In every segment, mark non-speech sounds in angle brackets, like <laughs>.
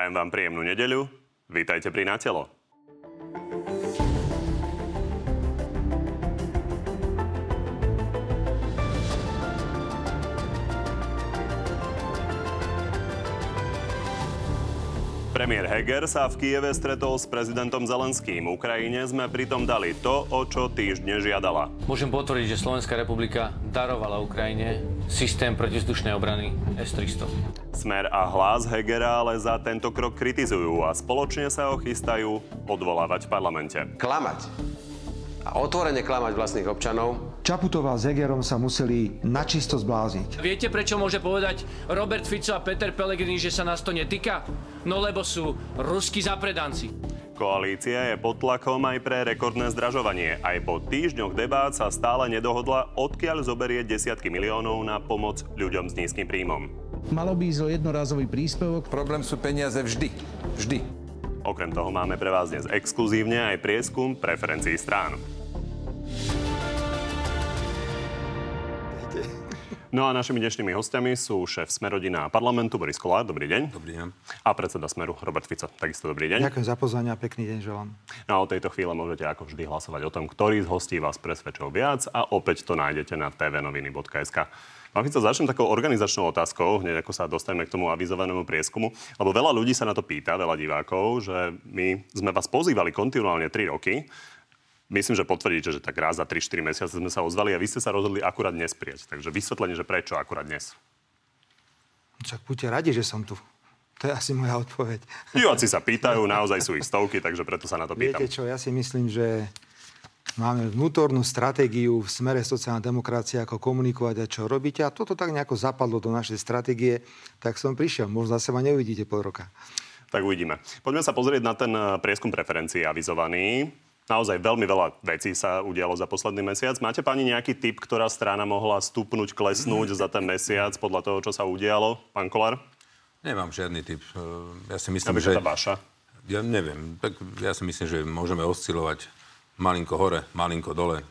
Prajem vám príjemnú nedeľu. Vítajte pri Natelo. Premiér Heger sa v Kieve stretol s prezidentom Zelenským. Ukrajine sme pritom dali to, o čo týždne žiadala. Môžem potvrdiť, že Slovenská republika darovala Ukrajine systém protizdušnej obrany S-300. Smer a hlas Hegera ale za tento krok kritizujú a spoločne sa ho chystajú odvolávať v parlamente. Klamať a otvorene klamať vlastných občanov. Čaputová s Hegerom sa museli načisto zblázniť. Viete, prečo môže povedať Robert Fico a Peter Pellegrini, že sa nás to netýka? No lebo sú ruskí zapredanci. Koalícia je pod tlakom aj pre rekordné zdražovanie. Aj po týždňoch debát sa stále nedohodla, odkiaľ zoberie desiatky miliónov na pomoc ľuďom s nízkym príjmom. Malo by ísť o jednorázový príspevok. Problém sú peniaze vždy. Vždy. Okrem toho máme pre vás dnes exkluzívne aj prieskum preferencií strán. No a našimi dnešnými hostiami sú šéf Smerodina a parlamentu Boris Kolár. Dobrý deň. Dobrý deň. A predseda Smeru Robert Fico. Takisto dobrý deň. Ďakujem za pozvanie a pekný deň želám. No a od tejto chvíle môžete ako vždy hlasovať o tom, ktorý z hostí vás presvedčil viac a opäť to nájdete na tvnoviny.sk. Pán Fico, začnem takou organizačnou otázkou, hneď ako sa dostaneme k tomu avizovanému prieskumu, lebo veľa ľudí sa na to pýta, veľa divákov, že my sme vás pozývali kontinuálne 3 roky myslím, že potvrdíte, že tak raz za 3-4 mesiace sme sa ozvali a vy ste sa rozhodli akurát dnes prieť. Takže vysvetlenie, že prečo akurát dnes. Čak buďte radi, že som tu. To je asi moja odpoveď. Diváci sa pýtajú, naozaj sú ich stovky, takže preto sa na to pýtam. Viete čo, ja si myslím, že máme vnútornú stratégiu v smere sociálnej demokracie, ako komunikovať a čo robiť. A toto tak nejako zapadlo do našej stratégie, tak som prišiel. Možno zase ma neuvidíte pol roka. Tak uvidíme. Poďme sa pozrieť na ten eh, prieskum preferencií avizovaný. Naozaj veľmi veľa vecí sa udialo za posledný mesiac. Máte pani nejaký typ, ktorá strana mohla stupnúť, klesnúť za ten mesiac podľa toho, čo sa udialo? Pán Kolár? Nemám žiadny typ. Ja si myslím, že... že... tá vaša? Ja neviem. Tak ja si myslím, že môžeme oscilovať malinko hore, malinko dole.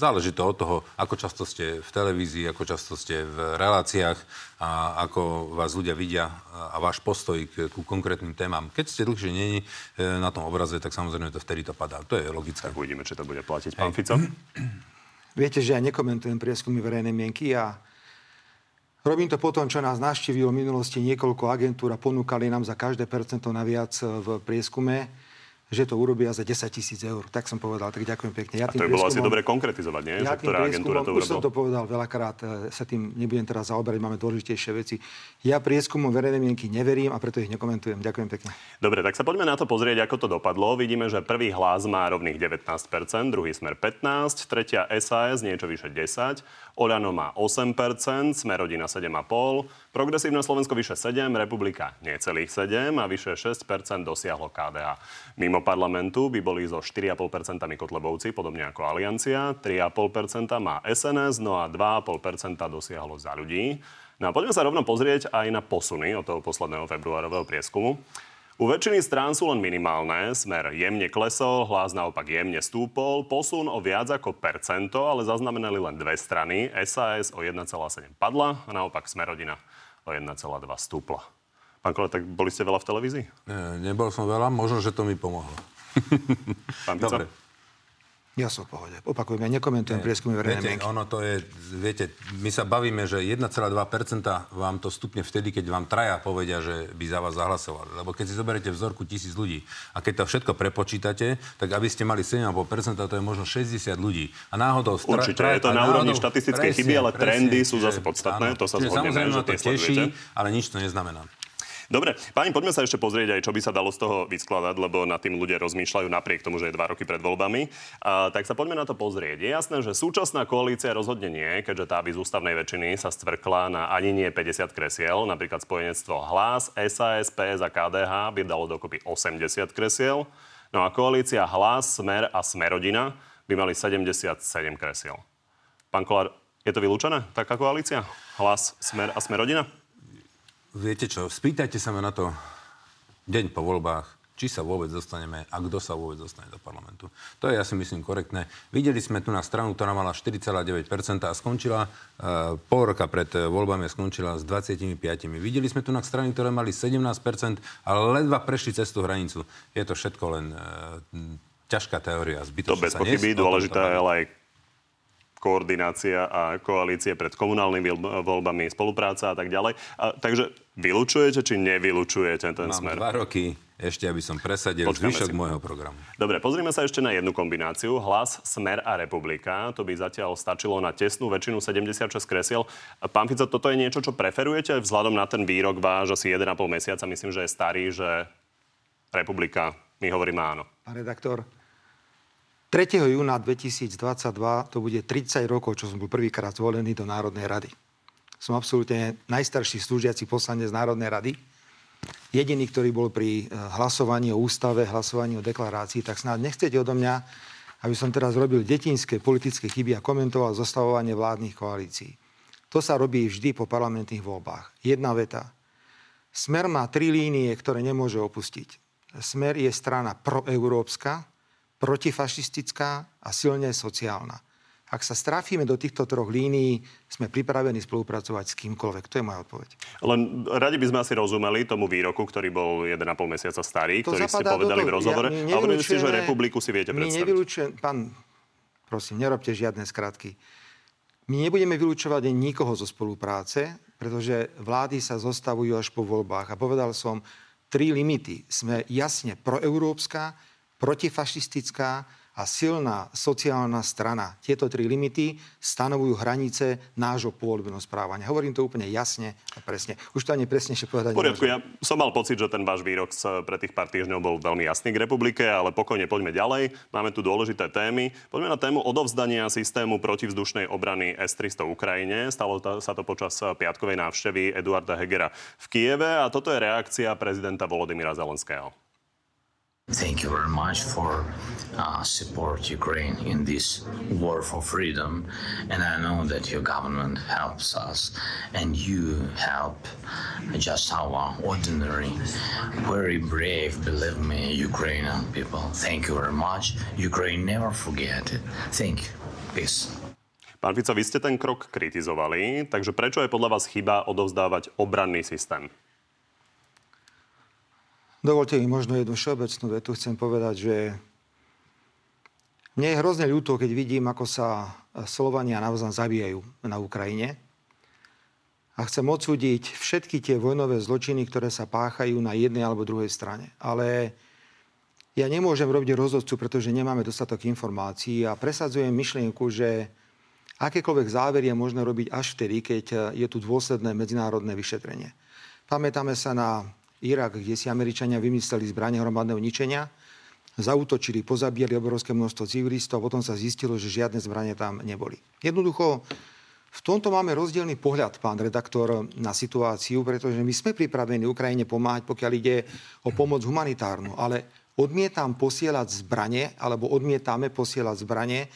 Záleží to od toho, ako často ste v televízii, ako často ste v reláciách a ako vás ľudia vidia a váš postoj k, ku konkrétnym témam. Keď ste dlhšie není e, na tom obraze, tak samozrejme to vtedy to padá. To je logické. Tak uvidíme, či to bude platiť. Pán Fico? <clears throat> Viete, že ja nekomentujem prieskumy verejnej mienky a robím to potom, čo nás navštívilo v minulosti niekoľko agentúr a ponúkali nám za každé percento naviac v prieskume že to urobia za 10 tisíc eur. Tak som povedal, tak ďakujem pekne. Ja a to by bolo asi dobre konkretizovať, nie? Ja ktorá agentúra to Už som to povedal veľakrát, e, sa tým nebudem teraz zaoberať, máme dôležitejšie veci. Ja prieskumom verejnej mienky neverím a preto ich nekomentujem. Ďakujem pekne. Dobre, tak sa poďme na to pozrieť, ako to dopadlo. Vidíme, že prvý hlas má rovných 19%, druhý smer 15%, tretia SAS niečo vyše 10%, Oľano má 8%, Smerodina 7,5%, Progresívne Slovensko vyše 7, Republika necelých 7 a vyše 6% dosiahlo KDH. Mimo parlamentu by boli so 4,5% Kotlebovci, podobne ako Aliancia, 3,5% má SNS, no a 2,5% dosiahlo za ľudí. No a poďme sa rovno pozrieť aj na posuny od toho posledného februárového prieskumu. U väčšiny strán sú len minimálne, smer jemne klesol, hlas naopak jemne stúpol, posun o viac ako percento, ale zaznamenali len dve strany, SAS o 1,7 padla a naopak smerodina o 1,2 stúpla. Pán Kole, tak boli ste veľa v televízii? Ne, nebol som veľa, možno, že to mi pomohlo. Pán Dobre. Ja som v pohode. Opakujem, ja nekomentujem prieskumy verejnej mienky. Ono to je, viete, my sa bavíme, že 1,2% vám to stupne vtedy, keď vám traja povedia, že by za vás zahlasovali. Lebo keď si zoberiete vzorku tisíc ľudí a keď to všetko prepočítate, tak aby ste mali 7,5%, to je možno 60 ľudí. A náhodou... Stra... Určite, je to na úrovni štatistickej chyby, ale presne, trendy sú zase podstatné, áno, to sa zhodneme, že to teší, ale nič to neznamená. Dobre, páni, poďme sa ešte pozrieť aj, čo by sa dalo z toho vyskladať, lebo na tým ľudia rozmýšľajú napriek tomu, že je dva roky pred voľbami. A, tak sa poďme na to pozrieť. Je jasné, že súčasná koalícia rozhodne nie, keďže tá by z ústavnej väčšiny sa stvrkla na ani nie 50 kresiel, napríklad spojenectvo Hlas, SAS, PS a KDH by dalo dokopy 80 kresiel. No a koalícia Hlas, Smer a Smerodina by mali 77 kresiel. Pán Kolár, je to vylúčené, taká koalícia? Hlas, Smer a Smerodina? Viete čo, spýtajte sa ma na to deň po voľbách, či sa vôbec dostaneme a kto sa vôbec dostane do parlamentu. To je, ja si myslím, korektné. Videli sme tu na stranu, ktorá mala 4,9% a skončila uh, pol roka pred uh, voľbami skončila s 25. Videli sme tu na strany, ktoré mali 17%, ale ledva prešli cez tú hranicu. Je to všetko len uh, ťažká teória. To bez pochyby dôležité je ale aj koordinácia a koalície pred komunálnymi voľbami, spolupráca a tak ďalej. A, takže vylučujete či nevylučujete ten Mám smer? dva roky ešte, aby som presadil Počkáme zvyšok si. môjho programu. Dobre, pozrime sa ešte na jednu kombináciu. Hlas, Smer a Republika. To by zatiaľ stačilo na tesnú väčšinu 76 kresiel. Pán Fico, toto je niečo, čo preferujete vzhľadom na ten výrok váš asi 1,5 mesiaca. Myslím, že je starý, že Republika, my hovoríme áno. Pán redaktor, 3. júna 2022 to bude 30 rokov, čo som bol prvýkrát zvolený do Národnej rady. Som absolútne najstarší slúžiaci poslanec Národnej rady. Jediný, ktorý bol pri eh, hlasovaní o ústave, hlasovaní o deklarácii, tak snáď nechcete odo mňa, aby som teraz robil detinské politické chyby a komentoval zostavovanie vládnych koalícií. To sa robí vždy po parlamentných voľbách. Jedna veta. Smer má tri línie, ktoré nemôže opustiť. Smer je strana proeurópska, protifašistická a silne sociálna. Ak sa strafíme do týchto troch línií, sme pripravení spolupracovať s kýmkoľvek. To je moja odpoveď. Len radi by sme asi rozumeli tomu výroku, ktorý bol 1,5 mesiaca starý, to ktorý ste povedali v rozhovore. Ja, a hovorili ste, že republiku si viete predstaviť. Nevylučujem, pán, prosím, nerobte žiadne skratky. My nebudeme vylúčovať nikoho zo spolupráce, pretože vlády sa zostavujú až po voľbách. A povedal som, tri limity. Sme jasne proeurópska, protifašistická a silná sociálna strana. Tieto tri limity stanovujú hranice nášho pôvodného správania. Hovorím to úplne jasne a presne. Už to ani presnejšie povedať poriadku, ja som mal pocit, že ten váš výrok pre tých pár týždňov bol veľmi jasný k republike, ale pokojne poďme ďalej. Máme tu dôležité témy. Poďme na tému odovzdania systému protivzdušnej obrany S-300 Ukrajine. Stalo sa to počas piatkovej návštevy Eduarda Hegera v Kieve a toto je reakcia prezidenta Volodymyra Zelenského. Thank you very much for uh, support Ukraine in this war for freedom, and I know that your government helps us, and you help just our ordinary, very brave, believe me, Ukrainian people. Thank you very much. Ukraine never forget it. Thank you. Peace. Pán Fico, vy ste ten krok kritizovali, takže prečo je podľa vás chyba odovzdávať obranný systém? Dovolte mi možno jednu všeobecnú vetu. Chcem povedať, že mne je hrozne ľúto, keď vidím, ako sa Slovania navzájom zabíjajú na Ukrajine. A chcem odsúdiť všetky tie vojnové zločiny, ktoré sa páchajú na jednej alebo druhej strane. Ale ja nemôžem robiť rozhodcu, pretože nemáme dostatok informácií a presadzujem myšlienku, že akékoľvek závery je možné robiť až vtedy, keď je tu dôsledné medzinárodné vyšetrenie. Pamätáme sa na Irak, kde si Američania vymysleli zbranie hromadného ničenia, zautočili, pozabíjali obrovské množstvo civilistov a potom sa zistilo, že žiadne zbranie tam neboli. Jednoducho, v tomto máme rozdielný pohľad, pán redaktor, na situáciu, pretože my sme pripravení Ukrajine pomáhať, pokiaľ ide o pomoc humanitárnu, ale odmietam posielať zbranie, alebo odmietame posielať zbranie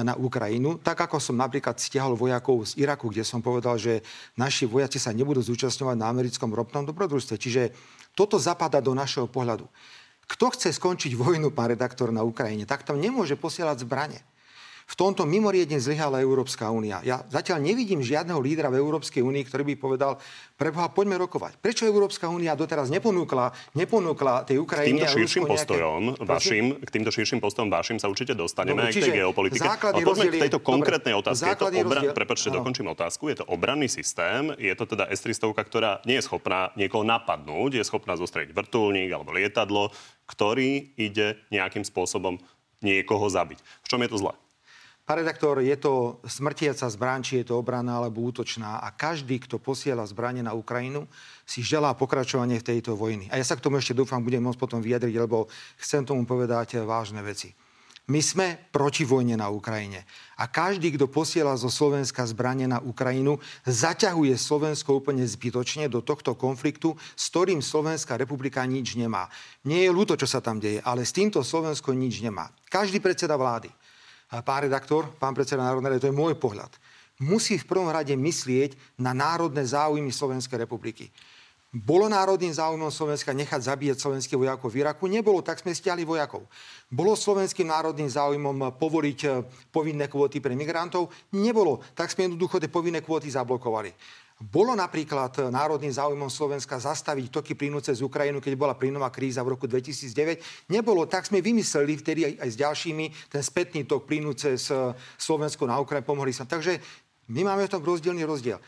na Ukrajinu, tak ako som napríklad stiahol vojakov z Iraku, kde som povedal, že naši vojaci sa nebudú zúčastňovať na americkom ropnom dobrodružstve. Čiže toto zapadá do našeho pohľadu. Kto chce skončiť vojnu, pán redaktor, na Ukrajine, tak tam nemôže posielať zbranie. V tomto mimoriadne zlyhala Európska únia. Ja zatiaľ nevidím žiadneho lídra v Európskej únii, ktorý by povedal, preboha, poďme rokovať. Prečo Európska únia doteraz neponúkla, neponúkla tej Ukrajine... K týmto širším postojom nejaké... vašim, k týmto širším postojom vašim sa určite dostaneme Dobre, aj k tej geopolitike. Ale poďme k tejto konkrétnej Dobre, otázke. Je to obra... rozdiel... Prepačte, no. dokončím otázku. Je to obranný systém. Je to teda S-300, ktorá nie je schopná niekoho napadnúť, je schopná zostrieť vrtulník alebo lietadlo, ktorý ide nejakým spôsobom niekoho zabiť. V čom je to zle? Pán redaktor, je to smrtiaca zbraň, či je to obrana alebo útočná. A každý, kto posiela zbranie na Ukrajinu, si želá pokračovanie v tejto vojny. A ja sa k tomu ešte dúfam, budem môcť potom vyjadriť, lebo chcem tomu povedať vážne veci. My sme proti vojne na Ukrajine. A každý, kto posiela zo Slovenska zbranie na Ukrajinu, zaťahuje Slovensko úplne zbytočne do tohto konfliktu, s ktorým Slovenská republika nič nemá. Nie je ľúto, čo sa tam deje, ale s týmto Slovensko nič nemá. Každý predseda vlády pán redaktor, pán predseda Národnej rady, to je môj pohľad, musí v prvom rade myslieť na národné záujmy Slovenskej republiky. Bolo národným záujmom Slovenska nechať zabíjať slovenských vojakov v Iraku? Nebolo, tak sme stiahli vojakov. Bolo slovenským národným záujmom povoliť e, povinné kvóty pre migrantov? Nebolo, tak sme jednoducho tie povinné kvóty zablokovali. Bolo napríklad národným záujmom Slovenska zastaviť toky plynu cez Ukrajinu, keď bola plynová kríza v roku 2009? Nebolo, tak sme vymysleli vtedy aj, aj s ďalšími ten spätný tok plynu cez Slovensko na Ukrajinu, pomohli sa. Takže my máme v tom rozdielný rozdiel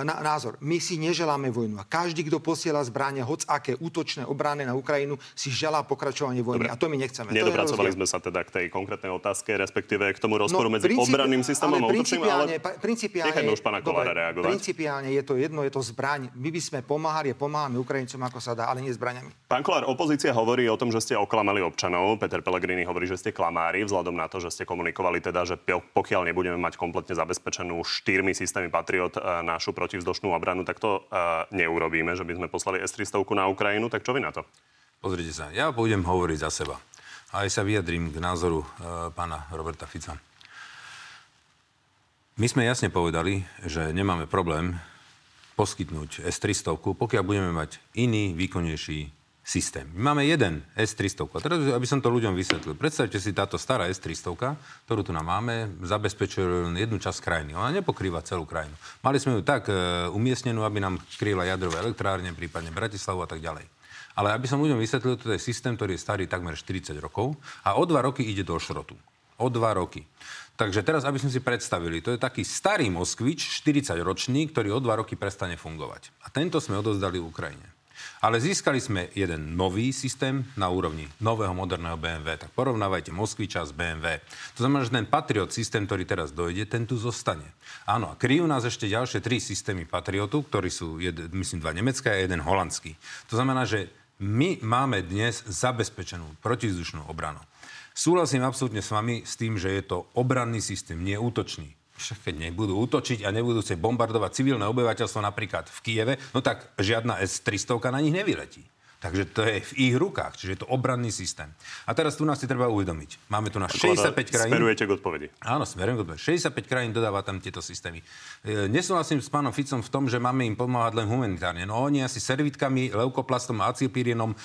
názor. My si neželáme vojnu. A každý, kto posiela zbranie, hoc aké útočné obrany na Ukrajinu, si želá pokračovanie vojny. Dobre. A to my nechceme. Nedopracovali sme sa teda k tej konkrétnej otázke, respektíve k tomu rozporu no, medzi principi- obranným systémom a útočným, ale principiálne, už pána Kolára reagovať. Principiálne je to jedno, je to zbraň. My by sme pomáhali a pomáhame Ukrajincom, ako sa dá, ale nie zbraniami. Pán Kolár, opozícia hovorí o tom, že ste oklamali občanov. Peter Pellegrini hovorí, že ste klamári, vzhľadom na to, že ste komunikovali teda, že pokiaľ nebudeme mať kompletne zabezpečenú štyrmi systémy Patriot e, našu protivzdušnú obranu, tak to uh, neurobíme, že by sme poslali S-300 na Ukrajinu. Tak čo vy na to? Pozrite sa, ja budem hovoriť za seba. A aj sa vyjadrím k názoru uh, pána Roberta Fica. My sme jasne povedali, že nemáme problém poskytnúť S-300, pokiaľ budeme mať iný, výkonnejší systém. My máme jeden S-300. A teraz, aby som to ľuďom vysvetlil. Predstavte si táto stará S-300, ktorú tu nám máme, zabezpečuje len jednu časť krajiny. Ona nepokrýva celú krajinu. Mali sme ju tak e, umiestnenú, aby nám kryla jadrové elektrárne, prípadne Bratislavu a tak ďalej. Ale aby som ľuďom vysvetlil, to je systém, ktorý je starý takmer 40 rokov a o dva roky ide do šrotu. O dva roky. Takže teraz, aby sme si predstavili, to je taký starý Moskvič, 40-ročný, ktorý o dva roky prestane fungovať. A tento sme odozdali Ukrajine. Ale získali sme jeden nový systém na úrovni nového moderného BMW. Tak porovnávajte Moskviča s BMW. To znamená, že ten Patriot systém, ktorý teraz dojde, ten tu zostane. Áno, a kryjú nás ešte ďalšie tri systémy Patriotu, ktorí sú, jed, myslím, dva nemecké a jeden holandský. To znamená, že my máme dnes zabezpečenú protizdušnú obranu. Súhlasím absolútne s vami s tým, že je to obranný systém, nie útočný však keď nebudú útočiť a nebudú sa bombardovať civilné obyvateľstvo napríklad v Kieve, no tak žiadna S-300 na nich nevyletí. Takže to je v ich rukách, čiže je to obranný systém. A teraz tu nás si treba uvedomiť. Máme tu na 65 krajín. Smerujete k odpovedi. Áno, smerujem k odpovedi. 65 krajín dodáva tam tieto systémy. E, nesúhlasím s pánom Ficom v tom, že máme im pomáhať len humanitárne. No oni asi servitkami, leukoplastom a acilpírinom e,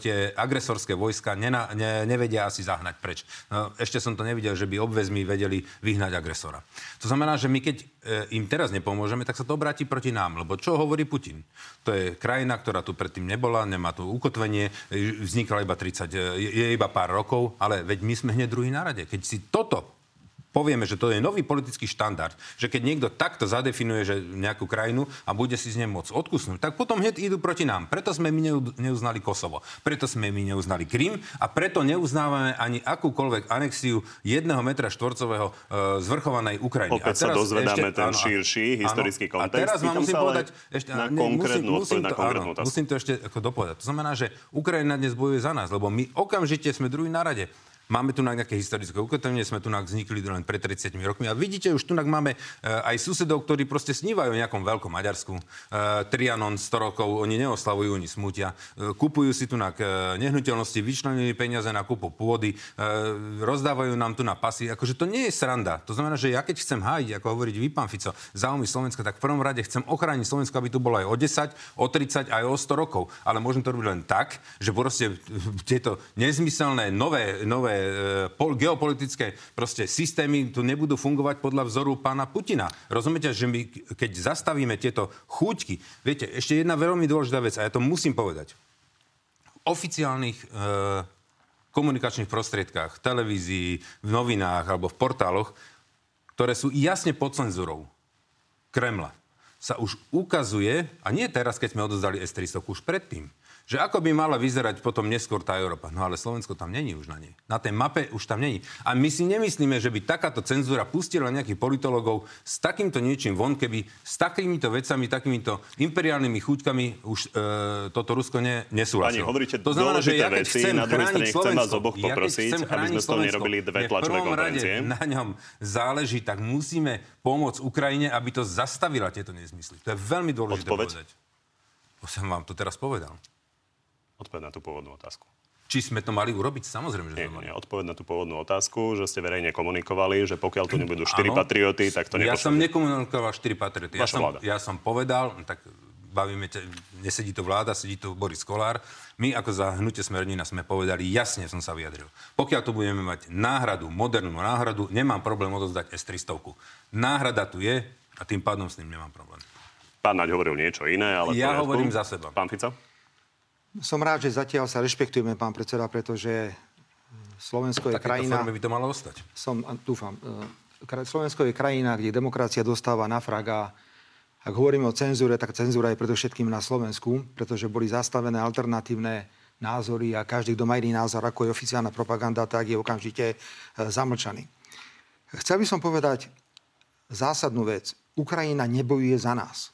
tie agresorské vojska nena, ne, nevedia asi zahnať preč. No, ešte som to nevidel, že by obvezmi vedeli vyhnať agresora. To znamená, že my keď e, im teraz nepomôžeme, tak sa to obráti proti nám. Lebo čo hovorí Putin? To je krajina, ktorá tu predtým nebola, nemá má tu ukotvenie, vznikla iba 30, je iba pár rokov, ale veď my sme hneď druhý na rade. Keď si toto povieme, že to je nový politický štandard, že keď niekto takto zadefinuje že nejakú krajinu a bude si z nej môcť odkusnúť, tak potom hneď idú proti nám. Preto sme my neuznali Kosovo, preto sme my neuznali Krym a preto neuznávame ani akúkoľvek anexiu jedného metra štvorcového e, zvrchovanej Ukrajiny. Opäť a teraz sa dozvedáme ešte, ten áno, širší áno, historický kontext. A teraz vám musím povedať ešte, na konkrétnu musím, musím, to, áno, musím to ešte ako dopovedať. To znamená, že Ukrajina dnes bojuje za nás, lebo my okamžite sme druhý na rade. Máme tu nejaké historické ukotvenie, sme tu vznikli len pred 30 rokmi a vidíte, už tu máme uh, aj susedov, ktorí proste snívajú o nejakom veľkom Maďarsku. Uh, Trianon 100 rokov, oni neoslavujú, oni smutia. Uh, kupujú si tu uh, nehnuteľnosti, vyčlenili peniaze na kúpu pôdy, rozdávajú nám tu na pasy. Akože to nie je sranda. To znamená, že ja keď chcem hájiť, ako hovoriť vy, pán Fico, záujmy Slovenska, tak v prvom rade chcem ochrániť Slovensko, aby tu bolo aj o 10, o 30, aj o 100 rokov. Ale môžem to robiť len tak, že proste tieto nezmyselné nové, nové e, geopolitické proste systémy tu nebudú fungovať podľa vzoru pána Putina. Rozumiete, že my, keď zastavíme tieto chúťky, viete, ešte jedna veľmi dôležitá vec, a ja to musím povedať. V oficiálnych e, komunikačných prostriedkách, televízii, v novinách alebo v portáloch, ktoré sú jasne pod cenzúrou Kremla, sa už ukazuje, a nie teraz, keď sme odozdali S-300, už predtým, že ako by mala vyzerať potom neskôr tá Európa. No ale Slovensko tam není už na nej. Na tej mape už tam není. A my si nemyslíme, že by takáto cenzúra pustila nejakých politologov s takýmto niečím von, keby s takýmito vecami, takýmito imperiálnymi chuťkami už e, toto Rusko ne, nesúhlasilo. Pani, hovoríte to znamená, že ja keď veci, chcem na strane chcem vás oboch poprosiť, ja aby sme to nerobili dve tlačové konferencie. na ňom záleží, tak musíme pomôcť Ukrajine, aby to zastavila tieto nezmysly. To je veľmi dôležité Odpoveď? povedať. To som vám to teraz povedal. Odpoveď na tú pôvodnú otázku. Či sme to mali urobiť? Samozrejme, že nie, sme mali. Nie, odpoveď na tú pôvodnú otázku, že ste verejne komunikovali, že pokiaľ tu nebudú štyri patrioty, tak to nepošlo. Ja som nekomunikoval štyri patrioty. Ja som, ja som povedal, tak bavíme, te, nesedí to vláda, sedí to Boris Kolár. My ako za hnutie Smernina sme povedali, jasne som sa vyjadril. Pokiaľ tu budeme mať náhradu, modernú náhradu, nemám problém odozdať S-300. Náhrada tu je a tým pádom s ním nemám problém. Pán Naď hovoril niečo iné, ale... Ja hovorím za seba. Pán Fico? Som rád, že zatiaľ sa rešpektujeme, pán predseda, pretože Slovensko je Takéto krajina... forme by to malo ostať. Som, dúfam, e, Slovensko je krajina, kde demokracia dostáva na frag a ak hovoríme o cenzúre, tak cenzúra je predovšetkým na Slovensku, pretože boli zastavené alternatívne názory a každý, kto má iný názor, ako je oficiálna propaganda, tak je okamžite e, zamlčaný. Chcel by som povedať zásadnú vec. Ukrajina nebojuje za nás.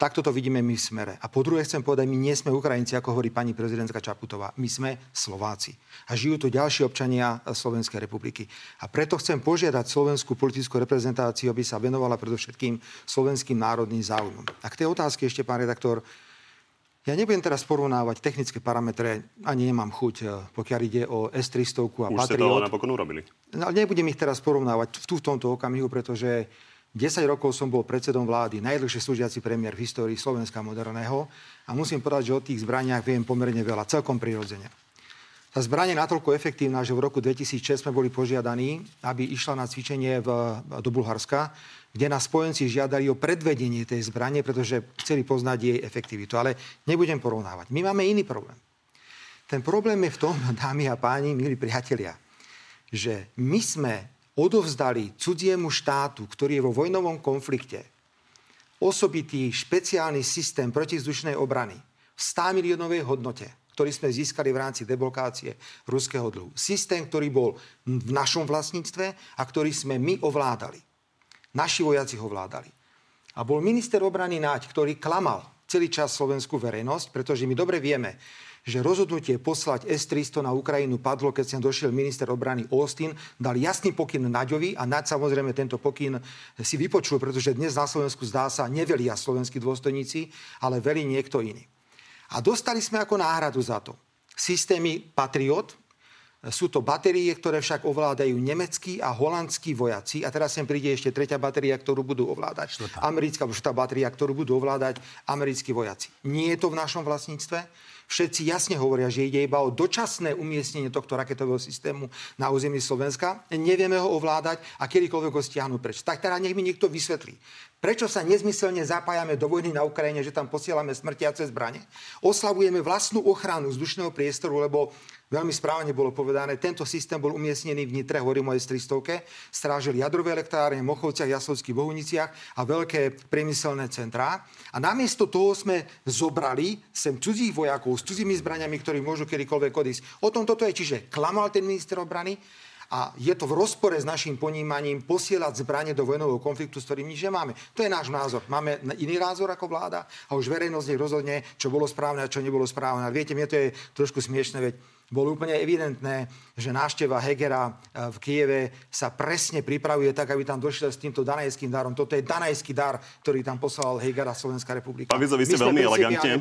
Takto to vidíme my v smere. A po druhé chcem povedať, my nie sme Ukrajinci, ako hovorí pani prezidentka Čaputová. My sme Slováci. A žijú tu ďalší občania Slovenskej republiky. A preto chcem požiadať slovenskú politickú reprezentáciu, aby sa venovala predovšetkým slovenským národným záujmom. A k tej otázke ešte, pán redaktor, ja nebudem teraz porovnávať technické parametre, ani nemám chuť, eh, pokiaľ ide o S-300 a Už Patriot. ste to ale napokon urobili. No, nebudem ich teraz porovnávať tu v tomto okamihu, pretože 10 rokov som bol predsedom vlády, najdlhšie slúžiaci premiér v histórii Slovenska moderného a musím povedať, že o tých zbraniach viem pomerne veľa, celkom prirodzene. Tá zbraň je natoľko efektívna, že v roku 2006 sme boli požiadaní, aby išla na cvičenie v, do Bulharska, kde nás spojenci žiadali o predvedenie tej zbrane, pretože chceli poznať jej efektivitu. Ale nebudem porovnávať. My máme iný problém. Ten problém je v tom, <laughs> dámy a páni, milí priatelia, že my sme odovzdali cudziemu štátu, ktorý je vo vojnovom konflikte, osobitý špeciálny systém protizdušnej obrany v 100 miliónovej hodnote, ktorý sme získali v rámci deblokácie ruského dlhu. Systém, ktorý bol v našom vlastníctve a ktorý sme my ovládali. Naši vojaci ho ovládali. A bol minister obrany Náď, ktorý klamal celý čas slovenskú verejnosť, pretože my dobre vieme, že rozhodnutie poslať S-300 na Ukrajinu padlo, keď sem došiel minister obrany Austin, dal jasný pokyn Naďovi a Naď samozrejme tento pokyn si vypočul, pretože dnes na Slovensku zdá sa nevelia slovenskí dôstojníci, ale velí niekto iný. A dostali sme ako náhradu za to systémy Patriot, sú to batérie, ktoré však ovládajú nemeckí a holandskí vojaci. A teraz sem príde ešte tretia batéria, ktorú budú ovládať. Štvrtá. Americká štvrtá batéria, ktorú budú ovládať americkí vojaci. Nie je to v našom vlastníctve všetci jasne hovoria, že ide iba o dočasné umiestnenie tohto raketového systému na území Slovenska. Nevieme ho ovládať a kedykoľvek ho stiahnuť preč. Tak teda nech mi niekto vysvetlí. Prečo sa nezmyselne zapájame do vojny na Ukrajine, že tam posielame smrtiace zbranie? Oslavujeme vlastnú ochranu vzdušného priestoru, lebo Veľmi správne bolo povedané, tento systém bol umiestnený v Nitre, hovorím o S-300, strážil jadrové elektrárne v Mochovciach, Jaslovských Bohuniciach a veľké priemyselné centrá. A namiesto toho sme zobrali sem cudzích vojakov s cudzími zbraniami, ktorí môžu kedykoľvek odísť. O tom toto je, čiže klamal ten minister obrany, a je to v rozpore s našim ponímaním posielať zbranie do vojnového konfliktu, s ktorým nič nemáme. To je náš názor. Máme iný názor ako vláda a už verejnosť nech rozhodne, čo bolo správne a čo nebolo správne. A viete, mne to je trošku smiešne, veď bolo úplne evidentné, že návšteva Hegera eh, v Kieve sa presne pripravuje tak, aby tam došiel s týmto danajským darom. Toto je danajský dar, ktorý tam poslal Hegera Slovenská republika. Pán Vizo, vy ste veľmi elegantne,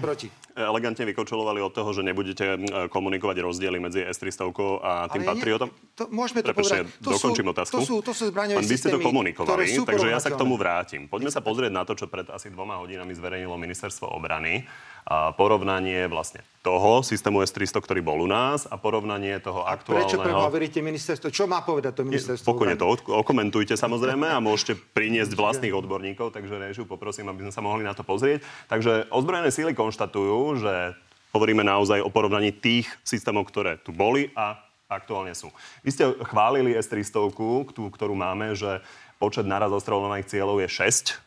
elegantne vykočolovali od toho, že nebudete eh, komunikovať rozdiely medzi S-300 a tým Ale Patriotom. Nie, to, môžeme to Prepačte, povedať. To dokončím sú, otázku. To sú, to sú zbraňové Pán, vy ste to komunikovali, takže ja sa k tomu vrátim. Poďme sa pozrieť na to, čo pred asi dvoma hodinami zverejnilo ministerstvo obrany porovnanie vlastne toho systému S-300, ktorý bol u nás a porovnanie toho aktuálneho... Prečo pre veríte ministerstvo? Čo má povedať to ministerstvo? Pokojne to okomentujte <laughs> samozrejme a môžete priniesť vlastných odborníkov, takže režiu poprosím, aby sme sa mohli na to pozrieť. Takže ozbrojené síly konštatujú, že hovoríme naozaj o porovnaní tých systémov, ktoré tu boli a aktuálne sú. Vy ste chválili S-300, ktorú máme, že počet naraz ostrelovaných cieľov je 6,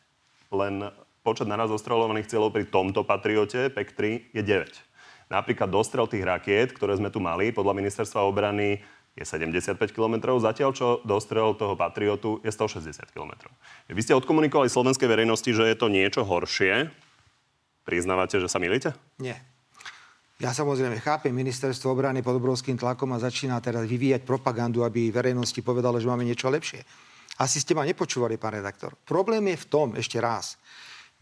len počet naraz ostrelovaných cieľov pri tomto Patriote PEC-3 je 9. Napríklad dostrel tých rakiet, ktoré sme tu mali, podľa ministerstva obrany je 75 km, zatiaľ čo dostrel toho Patriotu je 160 km. Vy ste odkomunikovali slovenskej verejnosti, že je to niečo horšie. Priznávate, že sa milíte? Nie. Ja samozrejme chápem, ministerstvo obrany pod obrovským tlakom a začína teraz vyvíjať propagandu, aby verejnosti povedalo, že máme niečo lepšie. Asi ste ma nepočúvali, pán redaktor. Problém je v tom, ešte raz,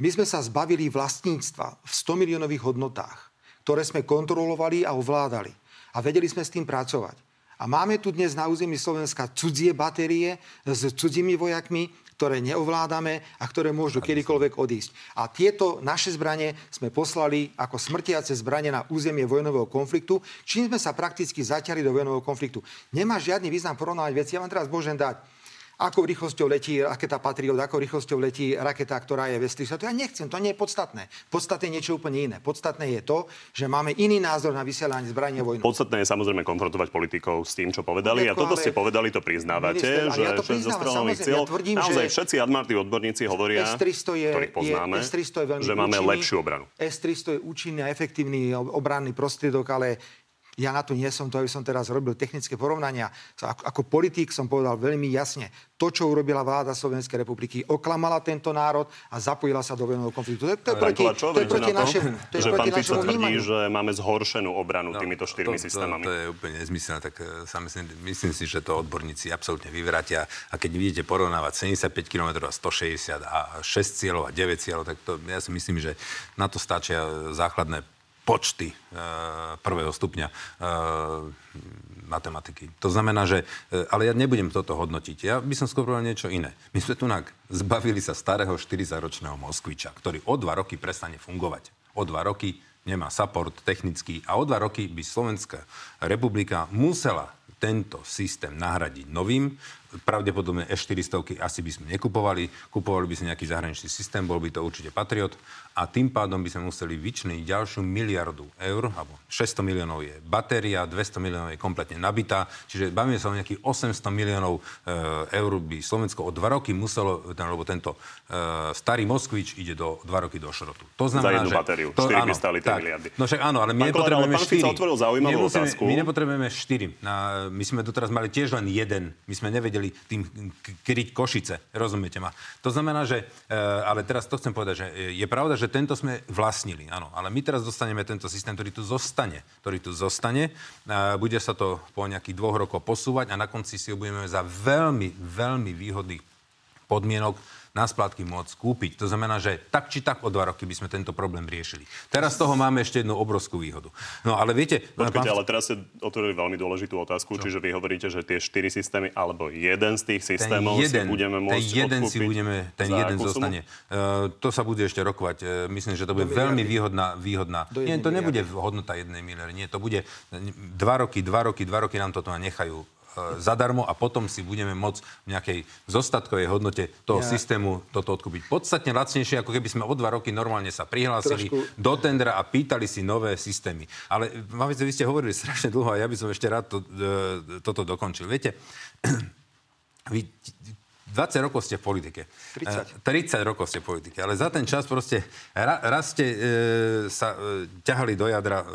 my sme sa zbavili vlastníctva v 100 miliónových hodnotách, ktoré sme kontrolovali a ovládali. A vedeli sme s tým pracovať. A máme tu dnes na území Slovenska cudzie batérie s cudzími vojakmi, ktoré neovládame a ktoré môžu kedykoľvek odísť. A tieto naše zbranie sme poslali ako smrtiace zbranie na územie vojnového konfliktu, čím sme sa prakticky zaťali do vojnového konfliktu. Nemá žiadny význam porovnávať veci. Ja vám teraz môžem dať akou rýchlosťou letí raketa Patriot, akou rýchlosťou letí raketa, ktorá je v To ja nechcem, to nie je podstatné. Podstatné je niečo úplne iné. Podstatné je to, že máme iný názor na vysielanie zbrania vojny. Podstatné je samozrejme konfrontovať politikov s tým, čo povedali. a toto ste povedali, to priznávate, minister, že, ja to že zo cieľ, ja tvrdím, naozaj že všetci armátni odborníci hovoria, S-300 je, ktorých poznáme, je, S-300 je veľmi že máme účinný, lepšiu obranu. S-300 je účinný a efektívny obranný prostriedok, ale ja na to nie som, to aby som teraz robil technické porovnania. Ako, ako politik som povedal veľmi jasne, to, čo urobila vláda Slovenskej republiky, oklamala tento národ a zapojila sa do vojnového konfliktu. To, to je proti, to je proti našemu to je že proti pán Fico tvrdí, že máme zhoršenú obranu no, týmito štyrmi to, systémami. To, to je úplne nezmyselné, tak uh, myslím, myslím si, že to odborníci absolútne vyvratia. A keď vidíte porovnávať 75 km a 160 a 6 cieľov a 9 cieľov, tak to, ja si myslím, že na to stačia základné počty e, prvého stupňa e, matematiky. To znamená, že... E, ale ja nebudem toto hodnotiť. Ja by som skôr niečo iné. My sme tu zbavili sa starého 40-ročného Moskviča, ktorý o dva roky prestane fungovať. O dva roky nemá support technický a o dva roky by Slovenská republika musela tento systém nahradiť novým pravdepodobne E400 asi by sme nekupovali, kupovali by sme nejaký zahraničný systém, bol by to určite Patriot a tým pádom by sme museli vyčniť ďalšiu miliardu eur, alebo 600 miliónov je batéria, 200 miliónov je kompletne nabitá, čiže bavíme sa o nejakých 800 miliónov e, eur by Slovensko o dva roky muselo, lebo tento e, starý Moskvič ide do dva roky do šrotu. To znamená, Za jednu že, batériu, to, 4 áno, by stali 3 tak, miliardy. No však áno, ale my pán nepotrebujeme 4. otvoril zaujímavú otázku. My nepotrebujeme 4. Na, my sme doteraz mali tiež len jeden. My sme nevedeli vedeli tým kryť Košice. Rozumiete ma? To znamená, že, e, ale teraz to chcem povedať, že je pravda, že tento sme vlastnili, áno, ale my teraz dostaneme tento systém, ktorý tu zostane, ktorý tu zostane, bude sa to po nejakých dvoch rokoch posúvať a na konci si ho budeme za veľmi, veľmi výhodných podmienok na splátky môcť kúpiť. To znamená, že tak či tak o dva roky by sme tento problém riešili. Teraz z toho máme ešte jednu obrovskú výhodu. No ale viete... Počkajte, pán... ale teraz ste otvorili veľmi dôležitú otázku, Čo? čiže vy hovoríte, že tie štyri systémy alebo jeden z tých systémov ten jeden, si budeme môcť ten jeden si budeme, ten jeden zostane. Uh, to sa bude ešte rokovať. Uh, myslím, že to bude veľmi výhodná, výhodná. Nie, to nebude hodnota jednej miliardy. Nie, to bude dva roky, dva roky, dva roky nám toto nechajú zadarmo a potom si budeme môcť v nejakej zostatkovej hodnote toho ja. systému toto odkúpiť. Podstatne lacnejšie, ako keby sme o dva roky normálne sa prihlásili Trošku... do tendra a pýtali si nové systémy. Ale Mavice, vy ste hovorili strašne dlho a ja by som ešte rád to, e, toto dokončil. Viete, <clears throat> vy 20 rokov ste v politike. 30. 30 rokov ste v politike, ale za ten čas proste ra, raz ste e, sa e, ťahali do jadra e,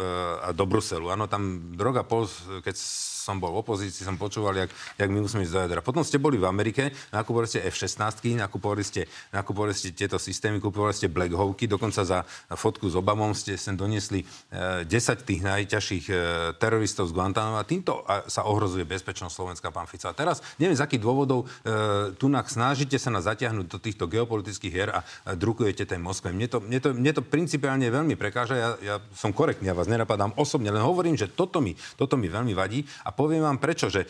a do Bruselu. Áno, tam droga pol, keď som bol v opozícii, som počúval, jak, jak my musíme ísť do jadra. Potom ste boli v Amerike, nakupovali ste F-16, nakupovali ste, nakupovali ste tieto systémy, kupovali ste Black Hawky, dokonca za fotku s Obamom ste sem doniesli e, 10 tých najťažších e, teroristov z Guantanama. Týmto sa ohrozuje bezpečnosť Slovenska, pán Fico. A teraz, neviem z akých dôvodov, e, tu snažíte sa na zatiahnuť do týchto geopolitických hier a drukujete tej Moskve. Mne to, mne to, mne to principiálne veľmi prekáža. Ja, ja som korektný, ja vás nenapadám osobne, len hovorím, že toto mi, toto mi veľmi vadí a poviem vám prečo, že e,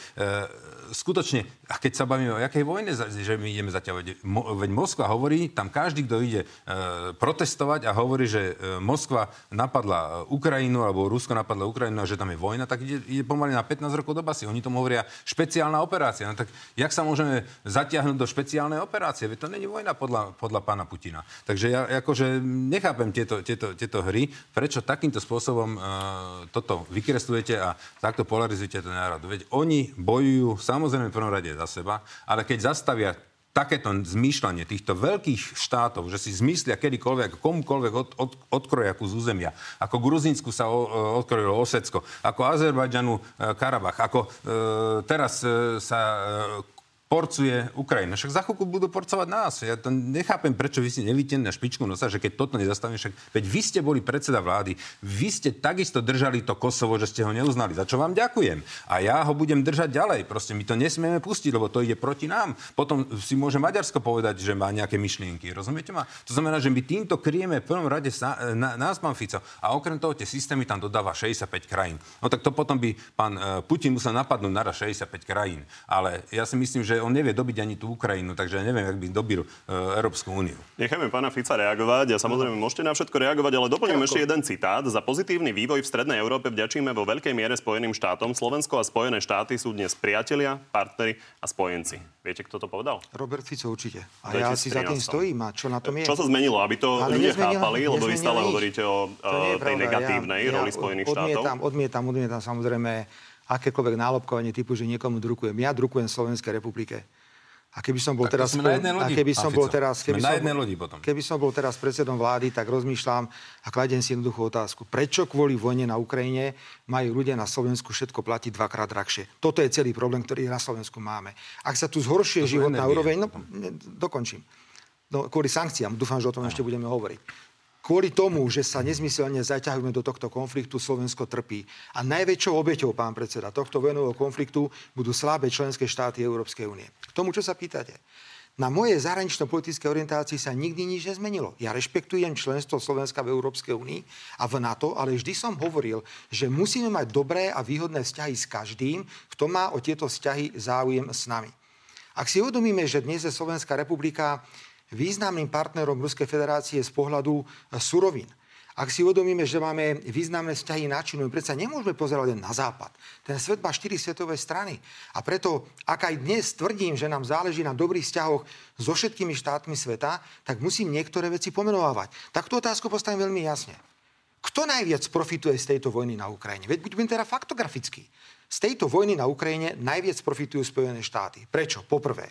skutočne, a keď sa bavíme o jakej vojne, že my ideme zatiaľ, veď Moskva hovorí, tam každý, kto ide e, protestovať a hovorí, že e, Moskva napadla Ukrajinu, alebo Rusko napadla Ukrajinu a že tam je vojna, tak ide, ide pomaly na 15 rokov do basy. Oni tomu hovoria špeciálna operácia. No tak jak sa môžeme zatiahnuť do špeciálnej operácie? Veď to není vojna podľa, podľa pána Putina. Takže ja akože nechápem tieto, tieto, tieto hry, prečo takýmto spôsobom e, toto vykreslujete a takto polarizujete ten národ. Veď oni bojujú sa samozrejme v prvom rade za seba, ale keď zastavia takéto zmýšľanie týchto veľkých štátov, že si zmyslia kedykoľvek, komukoľvek od, od, odkroja z územia, ako Gruzínsku sa o, odkrojilo Osecko, ako Azerbajdžanu e, Karabach, ako e, teraz e, sa e, porcuje Ukrajina. Však za chvíľku budú porcovať nás. Ja to nechápem, prečo vy si nevíte na špičku nosa, že keď toto nezastavíme, však veď vy ste boli predseda vlády, vy ste takisto držali to Kosovo, že ste ho neuznali, za čo vám ďakujem. A ja ho budem držať ďalej. Proste my to nesmieme pustiť, lebo to ide proti nám. Potom si môže Maďarsko povedať, že má nejaké myšlienky. Rozumiete ma? To znamená, že my týmto kryjeme v prvom rade sa, na, nás, pán Fico. A okrem toho tie systémy tam dodáva 65 krajín. No tak to potom by pán e, Putin musel napadnúť naraz 65 krajín. Ale ja si myslím, že že on nevie dobiť ani tú Ukrajinu, takže ja neviem, ak by dobil uh, Európsku úniu. Necháme pána Fica reagovať a samozrejme môžete na všetko reagovať, ale doplním ešte jeden citát. Za pozitívny vývoj v Strednej Európe vďačíme vo veľkej miere Spojeným štátom. Slovensko a Spojené štáty sú dnes priatelia, partneri a spojenci. Viete, kto to povedal? Robert Fico určite. A ja si za tým stojím. A čo na tom je? Čo sa zmenilo, aby to Ale ľudia chápali, lebo vy stále nič. hovoríte o uh, tej negatívnej ja, roli ja Spojených odmietam, štátov? Odmietam, odmietam samozrejme akékoľvek nálepkovanie typu, že niekomu drukujem. Ja drukujem Slovenskej republike. A keby som bol tak teraz... Pre... A keby som bol teraz... Keby som, na lodi potom. Keby som bol teraz predsedom vlády, tak rozmýšľam a kladiem si jednoduchú otázku. Prečo kvôli vojne na Ukrajine majú ľudia na Slovensku všetko platiť dvakrát drahšie? Toto je celý problém, ktorý na Slovensku máme. Ak sa tu zhoršuje životná úroveň... No, dokončím. No, kvôli sankciám. Dúfam, že o tom ešte budeme hovoriť. Kvôli tomu, že sa nezmyselne zaťahujeme do tohto konfliktu, Slovensko trpí. A najväčšou obeťou, pán predseda, tohto vojnového konfliktu budú slabé členské štáty Európskej únie. K tomu, čo sa pýtate. Na mojej zahranično-politickej orientácii sa nikdy nič nezmenilo. Ja rešpektujem členstvo Slovenska v Európskej únii a v NATO, ale vždy som hovoril, že musíme mať dobré a výhodné vzťahy s každým, kto má o tieto vzťahy záujem s nami. Ak si uvedomíme, že dnes je Slovenská republika významným partnerom Ruskej federácie z pohľadu e, surovín. Ak si uvedomíme, že máme významné vzťahy na Čínu, predsa nemôžeme pozerať len na západ. Ten svet má štyri svetové strany. A preto, ak aj dnes tvrdím, že nám záleží na dobrých vzťahoch so všetkými štátmi sveta, tak musím niektoré veci pomenovávať. Tak tú otázku postavím veľmi jasne. Kto najviac profituje z tejto vojny na Ukrajine? Veď buďme teda faktografický. Z tejto vojny na Ukrajine najviac profitujú Spojené štáty. Prečo? Poprvé,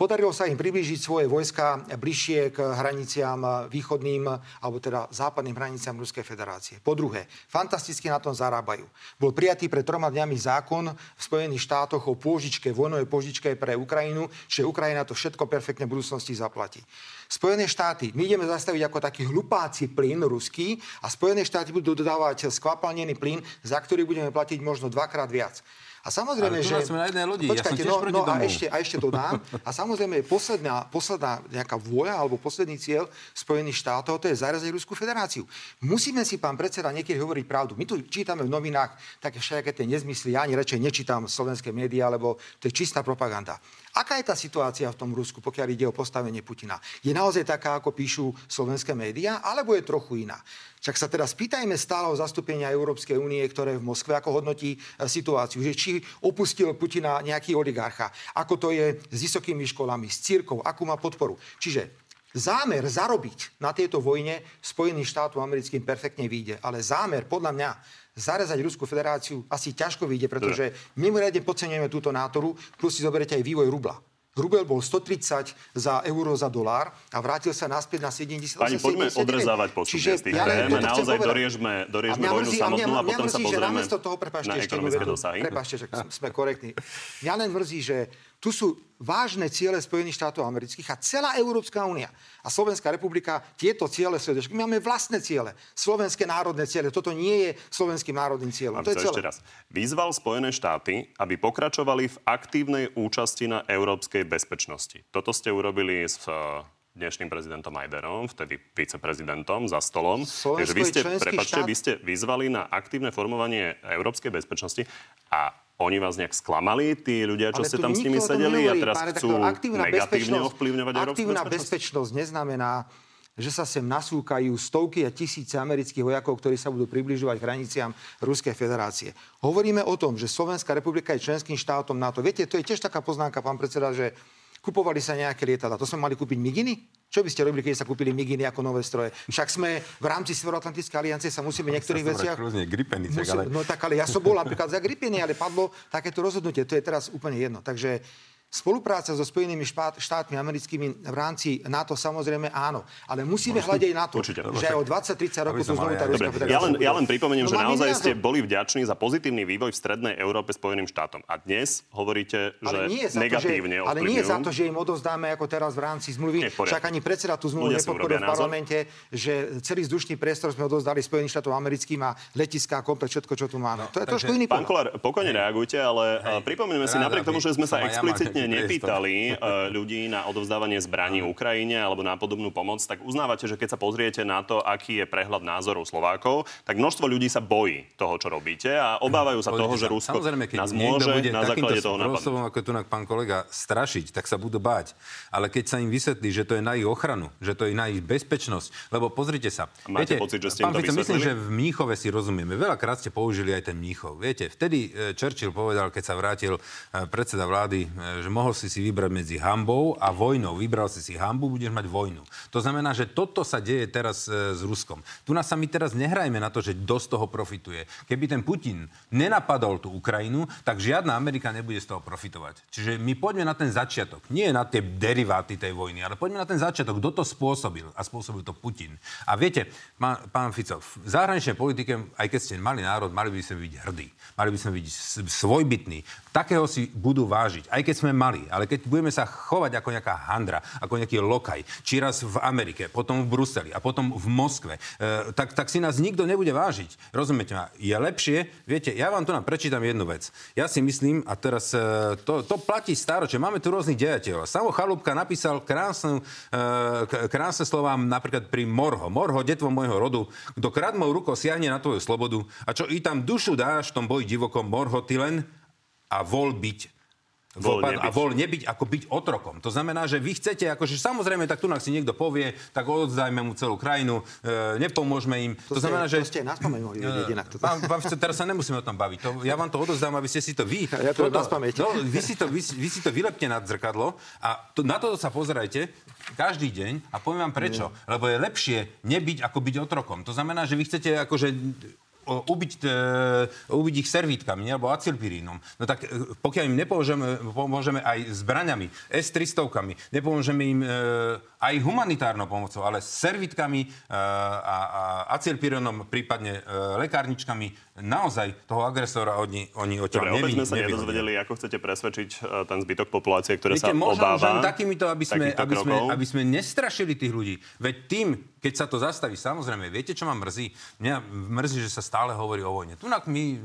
Podarilo sa im priblížiť svoje vojska bližšie k hraniciam východným, alebo teda západným hraniciam Ruskej federácie. Po druhé, fantasticky na tom zarábajú. Bol prijatý pred troma dňami zákon v Spojených štátoch o pôžičke, vojnovej pôžičke pre Ukrajinu, že Ukrajina to všetko perfektne v budúcnosti zaplatí. Spojené štáty, my ideme zastaviť ako taký hlupáci plyn ruský a Spojené štáty budú dodávať skvapalnený plyn, za ktorý budeme platiť možno dvakrát viac. A samozrejme, Ale že... sme na jednej lodi, Počkajte, ja som no, no a, ešte, a ešte dodám. A samozrejme, posledná, posledná nejaká vôľa alebo posledný cieľ Spojených štátov, to je zarazať Ruskú federáciu. Musíme si, pán predseda, niekedy hovoriť pravdu. My tu čítame v novinách také všelijaké tie nezmysly. Ja ani radšej nečítam slovenské médiá, lebo to je čistá propaganda. Aká je tá situácia v tom Rusku, pokiaľ ide o postavenie Putina? Je naozaj taká, ako píšu slovenské médiá, alebo je trochu iná? Však sa teda spýtajme stáleho zastúpenia Európskej únie, ktoré v Moskve ako hodnotí e, situáciu, že či opustil Putina nejaký oligarcha, ako to je s vysokými školami, s církou, akú má podporu. Čiže zámer zarobiť na tejto vojne Spojených štátov americkým perfektne vyjde, ale zámer podľa mňa zarezať Ruskú federáciu asi ťažko vyjde, pretože mimoriadne podceňujeme túto nátoru, plus si zoberete aj vývoj rubla. Rubel bol 130 za euro za dolár a vrátil sa naspäť na 70. Pani, poďme 79. odrezávať postupne Čiže z tých ja tém. Naozaj doriežme, doriežme vojnu samotnú a, a potom sa pozrieme toho, prepáčte, na ekonomické dosahy. Prepáčte, že sme korektní. Mňa len mrzí, že tu sú vážne ciele Spojených štátov amerických a celá Európska únia a Slovenská republika tieto ciele sleduje. My máme vlastné ciele, slovenské národné ciele. Toto nie je slovenským národným cieľom. to je celé. Ešte raz. Vyzval Spojené štáty, aby pokračovali v aktívnej účasti na európskej bezpečnosti. Toto ste urobili s eh, dnešným prezidentom Majderom, vtedy viceprezidentom za stolom. Slovensko Takže vy ste, prepačte, štát... vy ste vyzvali na aktívne formovanie európskej bezpečnosti a oni vás nejak sklamali, tí ľudia, čo ste tam s nimi sedeli a teraz chcú negatívne ovplyvňovať Aktívna bezpečnosť neznamená, že sa sem nasúkajú stovky a tisíce amerických vojakov, ktorí sa budú približovať hraniciam Ruskej federácie. Hovoríme o tom, že Slovenská republika je členským štátom NATO. Viete, to je tiež taká poznámka, pán predseda, že kupovali sa nejaké lietadla. To sme mali kúpiť Miginy? Čo by ste robili, keď sa kúpili Miginy ako nové stroje? Však sme v rámci Severoatlantickej aliancie sa musíme v niektorých veciach... Gripeny, musí, ale... No tak ale ja som bol napríklad za Gripeny, ale padlo takéto rozhodnutie. To je teraz úplne jedno. Takže Spolupráca so Spojenými štát, štátmi americkými v rámci NATO samozrejme áno, ale musíme hľadiť na to, Určite. že aj o 20-30 rokov tu znovu tá Ruská ja len, ja len pripomeniem, No že naozaj názor. ste boli vďační za pozitívny vývoj v strednej Európe Spojeným štátom. A dnes hovoríte, že ale nie, za to, negatívne že, ale nie za to, že im odovzdáme ako teraz v rámci zmluvy. Však ani predseda tú zmluvu nepodporil v názor. parlamente, že celý vzdušný priestor sme odovzdali Spojeným štátom americkým a letiská komplet všetko, čo tu máme. To je trošku iný Pán. Kolár, pokojne reagujte, ale Hej. pripomeneme si, napriek tomu, že sme sa explicitne nejaký nepýtali <laughs> e, ľudí na odovzdávanie zbraní Ukrajine alebo na podobnú pomoc, tak uznávate, že keď sa pozriete na to, aký je prehľad názorov Slovákov, tak množstvo ľudí sa bojí toho, čo robíte a obávajú sa toho, že Rusko Samozrejme, keď nás môže bude na základe toho spôsobom, ako tu pán kolega, strašiť, tak sa budú báť. Ale keď sa im vysvetlí, že to je na ich ochranu, že to je na ich bezpečnosť, lebo pozrite sa. A máte pocit, že ste pán Fico, myslím, že v Mníchove si rozumieme. Veľakrát ste použili aj ten Mníchov. Viete, vtedy e, Churchill povedal, keď sa vrátil e, predseda vlády, že mohol si si vybrať medzi hambou a vojnou. Vybral si si hambu, budeš mať vojnu. To znamená, že toto sa deje teraz e, s Ruskom. Tu nás sa my teraz nehrajme na to, že dosť toho profituje. Keby ten Putin nenapadol tú Ukrajinu, tak žiadna Amerika nebude z toho profitovať. Čiže my poďme na ten začiatok. Nie na tie deriváty tej vojny, ale poďme na ten začiatok. Kto to spôsobil? A spôsobil to Putin. A viete, pán, pán Fico, v zahraničnej politike, aj keď ste mali národ, mali by sme byť hrdí. Mali by sme byť svojbytní. Takého si budú vážiť, aj keď sme mali. Ale keď budeme sa chovať ako nejaká handra, ako nejaký lokaj, či raz v Amerike, potom v Bruseli a potom v Moskve, e, tak, tak si nás nikto nebude vážiť. Rozumiete ma? Je lepšie, viete, ja vám tu nám prečítam jednu vec. Ja si myslím, a teraz e, to, to platí staročie, máme tu rôznych dejateľov. Samo Chalúbka napísal krásnu, e, k- krásne slová napríklad pri Morho. Morho, detvo môjho rodu, kto kradmou rukou siahne na tvoju slobodu a čo i tam dušu dáš v tom boji divokom, Morho, ty len a vol byť. Vol Vol, a nebyť. vol nebyť ako byť otrokom. To znamená, že vy chcete, akože samozrejme, tak tu si niekto povie, tak odzdajme mu celú krajinu, e, nepomôžeme im. To, To, znamená, ste, že... to ste vedieť inak. Toto. Pán, pán Fico, teraz sa nemusíme o tom baviť. To, ja vám to odozdám, aby ste si to vy... Ja to spamäť. No, vy si to, vy, si- vy si to vylepte nad zrkadlo a to, na to sa pozerajte každý deň a poviem vám prečo. Lebo je lepšie nebyť, ako byť otrokom. To znamená, že vy chcete akože ubiť, e, ubiť ich servítkami alebo acylpirínom. No tak e, pokiaľ im nepomôžeme pomôžeme aj zbraňami, S-300, nepomôžeme im e, aj humanitárnou pomocou, ale s servítkami e, a, a acylpirínom, prípadne e, lekárničkami, naozaj toho agresora oni, oni Dobre, odtiaľ nevy, sme sa nedozvedeli, ako chcete presvedčiť e, ten zbytok populácie, ktoré Viete, sa možno obáva len takýmito, aby sme, aby, sme, aby sme nestrašili tých ľudí. Veď tým, keď sa to zastaví, samozrejme, viete, čo ma mrzí? Mňa mrzí, že sa stále hovorí o vojne. Tunak my e,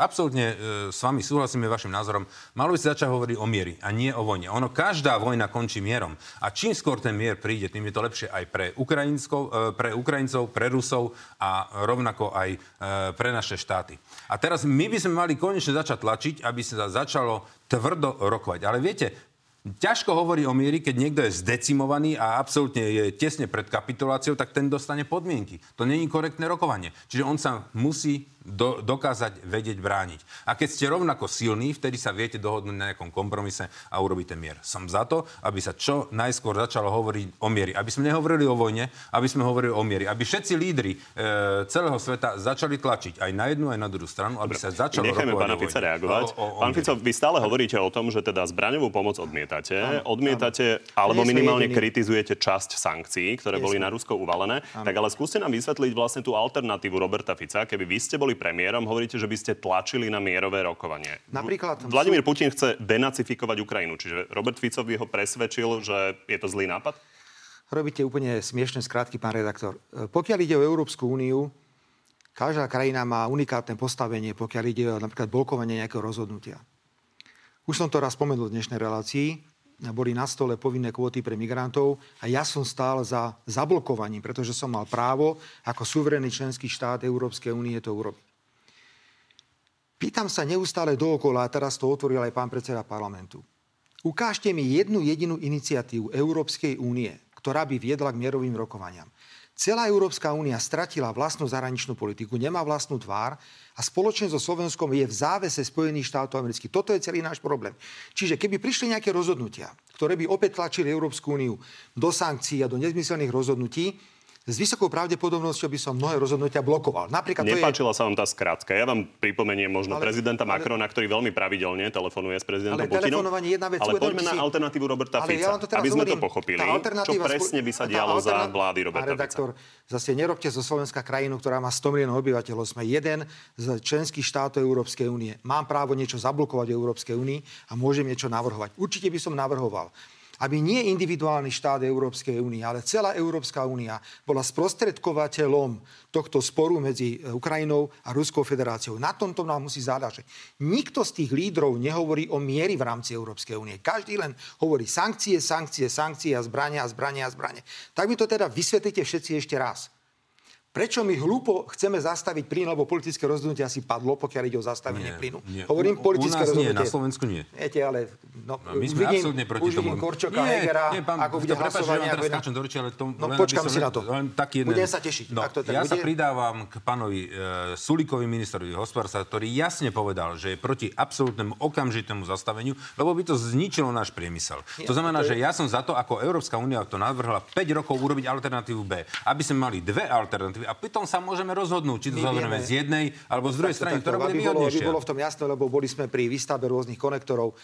absolútne e, s vami súhlasíme vašim názorom. Malo by sa začať hovoriť o miery a nie o vojne. Ono, každá vojna končí mierom. A čím skôr ten mier príde, tým je to lepšie aj pre, Ukrajinskov, e, pre Ukrajincov, pre Rusov a rovnako aj pre naše štáty. A teraz my by sme mali konečne začať tlačiť, aby sa začalo tvrdo rokovať. Ale viete, Ťažko hovorí o miery, keď niekto je zdecimovaný a absolútne je tesne pred kapituláciou, tak ten dostane podmienky. To není korektné rokovanie. Čiže on sa musí do, dokázať vedieť brániť. A keď ste rovnako silní, vtedy sa viete dohodnúť na nejakom kompromise a urobiť ten mier. Som za to, aby sa čo najskôr začalo hovoriť o miery. Aby sme nehovorili o vojne, aby sme hovorili o miery. Aby všetci lídry e, celého sveta začali tlačiť aj na jednu, aj na druhú stranu, aby sa začalo Nechajme pána Fica reagovať. O- o- o Pán. Fico, vy stále hovoríte o tom, že teda zbraňovú pomoc odmietate. odmietate, alebo Nie sme minimálne kritizujete časť sankcií, ktoré Nie boli sme. na Rusko uvalené. Tak ale skúste nám vysvetliť vlastne tú alternatívu Roberta Fica. Keby vy ste boli premiérom, hovoríte, že by ste tlačili na mierové rokovanie. Napríklad- Vladimír Putin chce denacifikovať Ukrajinu, čiže Robert Fico by ho presvedčil, že je to zlý nápad? Robíte úplne smiešne skrátky, pán redaktor. E, Pokiaľ ide o Európsku úniu, každá krajina má unikátne postavenie, pokiaľ ide o napríklad blokovanie nejakého rozhodnutia. Už som to raz spomenul v dnešnej relácii. Boli na stole povinné kvóty pre migrantov a ja som stál za zablokovaním, pretože som mal právo ako suverénny členský štát Európskej únie to urobiť. Pýtam sa neustále dookola, a teraz to otvoril aj pán predseda parlamentu. Ukážte mi jednu jedinú iniciatívu Európskej únie, ktorá by viedla k mierovým rokovaniam. Celá Európska únia stratila vlastnú zahraničnú politiku, nemá vlastnú tvár a spoločne so Slovenskom je v závese Spojených štátov amerických. Toto je celý náš problém. Čiže keby prišli nejaké rozhodnutia, ktoré by opäť tlačili Európsku úniu do sankcií a do nezmyselných rozhodnutí, s vysokou pravdepodobnosťou by som mnohé rozhodnutia blokoval. Napríklad to je... Nepáčila sa vám tá skratka. Ja vám pripomeniem možno Ale- prezidenta ale- Macrona, ktorý veľmi pravidelne telefonuje s prezidentom Ale Putinom. telefonovanie je jedna vec. Ale poďme na si- alternatívu Roberta Ale Fica, ja to aby sme to hovorím. pochopili. Tá Čo presne by sa dialo za vlády Roberta redaktor, Fica? zase nerobte zo Slovenska krajinu, ktorá má 100 miliónov obyvateľov. Sme jeden z členských štátov Európskej únie. Mám právo niečo zablokovať v Európskej únii a môžem niečo navrhovať. Určite by som navrhoval aby nie individuálny štát Európskej únie, ale celá Európska únia bola sprostredkovateľom tohto sporu medzi Ukrajinou a Ruskou federáciou. Na tomto nám musí záležať. Nikto z tých lídrov nehovorí o miery v rámci Európskej únie. Každý len hovorí sankcie, sankcie, sankcie a zbrania zbrania a zbranie. Tak mi to teda vysvetlite všetci ešte raz. Prečo my hlúpo chceme zastaviť plyn, lebo politické rozhodnutie asi padlo, pokiaľ ide o zastavenie Nie, plynu? nie. Hovorím U- u politické nás nie, rozhodnutie. na Slovensku nie. Viete, ale no, No, my sme vidím, absolútne proti už vidím tomu. Korčoka, Hegera, ako bude to prepáč, že hlasovanie. ako teraz do reči, ale to, No, som si na to. Len taký jeden... Budem sa tešiť, No, ak to tak ja sa bude. pridávam k pánovi e, Sulíkovi, ministrovi hospodárstva, ktorý jasne povedal, že je proti absolútnemu okamžitému zastaveniu, lebo by to zničilo náš priemysel. to znamená, to že ja som za to, ako Európska únia to navrhla 5 rokov urobiť alternatívu B. Aby sme mali dve alternatívy a potom sa môžeme rozhodnúť, či to zoberieme z jednej alebo z druhej Takto, strany, takto, ktorá bude bolo, aby výhodnejšia. bolo v tom jasné, lebo boli sme pri výstavbe rôznych konektorov.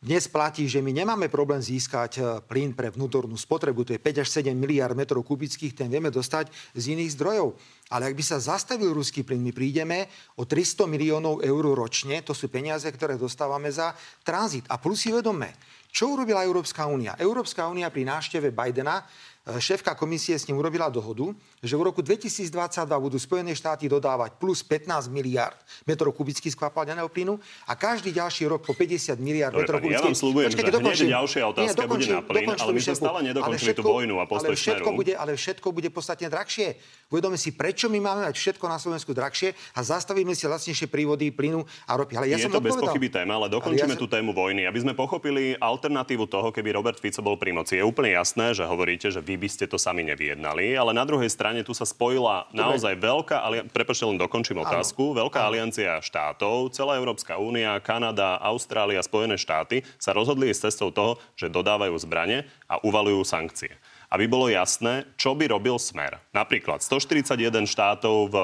Dnes platí, že my nemáme problém získať e, plyn pre vnútornú spotrebu, to je 5 až 7 miliard metrov kubických, ten vieme dostať z iných zdrojov. Ale ak by sa zastavil ruský plyn, my prídeme o 300 miliónov eur ročne, to sú peniaze, ktoré dostávame za tranzit. A plus si vedomme, čo urobila Európska únia? Európska únia pri návšteve Bidena šéfka komisie s ním urobila dohodu, že v roku 2022 budú Spojené štáty dodávať plus 15 miliard metrov kubických skvapalneného plynu a každý ďalší rok po 50 miliard Dobre, metrov pani, ja kubických. vám sľubujem, Počkajte, že hneď dokončím. ďalšia otázka Nie, dokončím, bude na plyn, ale my sme stále nedokončili Ale tú vojnu a postoj ale všetko Smeru. bude, ale všetko bude podstatne drahšie. Uvedome si, prečo my máme mať všetko na Slovensku drahšie a zastavíme si lacnejšie prívody plynu a ropy. Ale ja je som to bez pochyby téma, ale Ale dokončíme ja tú tému vojny. Aby sme pochopili alternatívu toho, keby Robert Fico bol pri moci. Je úplne jasné, že hovoríte, že vy by ste to sami nevyjednali, ale na druhej strane tu sa spojila naozaj veľká, ali... prepačte, len dokončím otázku, veľká aliancia štátov, celá Európska únia, Kanada, Austrália, Spojené štáty sa rozhodli ísť cestou toho, že dodávajú zbrane a uvalujú sankcie. Aby bolo jasné, čo by robil Smer. Napríklad 141 štátov v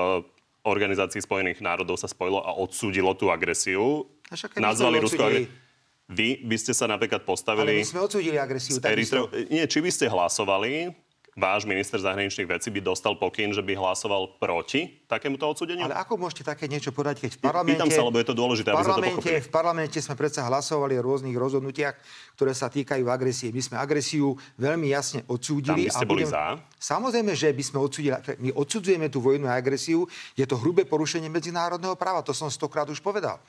Organizácii spojených národov sa spojilo a odsúdilo tú agresiu. Nazvali Rusko agresiu. Vy by ste sa napríklad Ale postavili... my sme odsúdili agresiu. Eritreu- Nie, či by ste hlasovali, váš minister zahraničných vecí by dostal pokyn, že by hlasoval proti takémuto odsúdeniu? Ale ako môžete také niečo povedať, keď v parlamente... Pýtam sa, lebo je to dôležité, v aby sme to pochopili. v parlamente sme predsa hlasovali o rôznych rozhodnutiach, ktoré sa týkajú agresie. My sme agresiu veľmi jasne odsúdili. Tam by ste boli budem- za? Samozrejme, že by sme odsúdili. My odsudzujeme tú vojnu a agresiu. Je to hrubé porušenie medzinárodného práva. To som stokrát už povedal.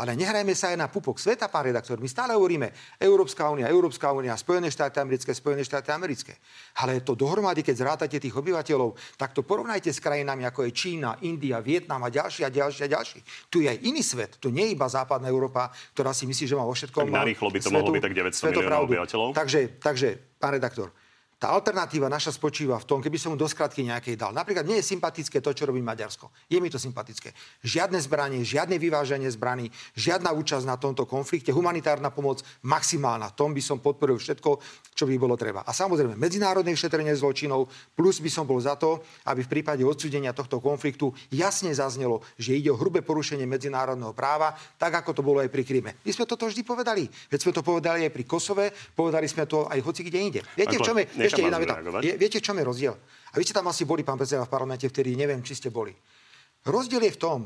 Ale nehrajme sa aj na pupok sveta, pán redaktor. My stále hovoríme Európska únia, Európska únia, Spojené štáty americké, Spojené štáty americké. Ale to dohromady, keď zrátate tých obyvateľov, tak to porovnajte s krajinami ako je Čína, India, Vietnam a ďalší a ďalší a ďalší. Tu je aj iný svet. Tu nie je iba západná Európa, ktorá si myslí, že má vo všetkom Tak narýchlo by to mohlo byť tak 900 miliónov obyvateľov. Takže, takže, pán redaktor, tá alternatíva naša spočíva v tom, keby som mu do skratky nejakej dal. Napríklad mne je sympatické to, čo robí Maďarsko. Je mi to sympatické. Žiadne zbranie, žiadne vyváženie zbraní, žiadna účasť na tomto konflikte, humanitárna pomoc maximálna. Tom by som podporil všetko, čo by bolo treba. A samozrejme, medzinárodné vyšetrenie zločinov, plus by som bol za to, aby v prípade odsúdenia tohto konfliktu jasne zaznelo, že ide o hrubé porušenie medzinárodného práva, tak ako to bolo aj pri Kryme. My sme toto vždy povedali. Veď sme to povedali aj pri Kosove, povedali sme to aj hoci kde inde. Viete, v čom je, ešte jedna veta. Je, viete, v čom je rozdiel? A vy ste tam asi boli, pán predseda, v parlamente, vtedy neviem, či ste boli. Rozdiel je v tom,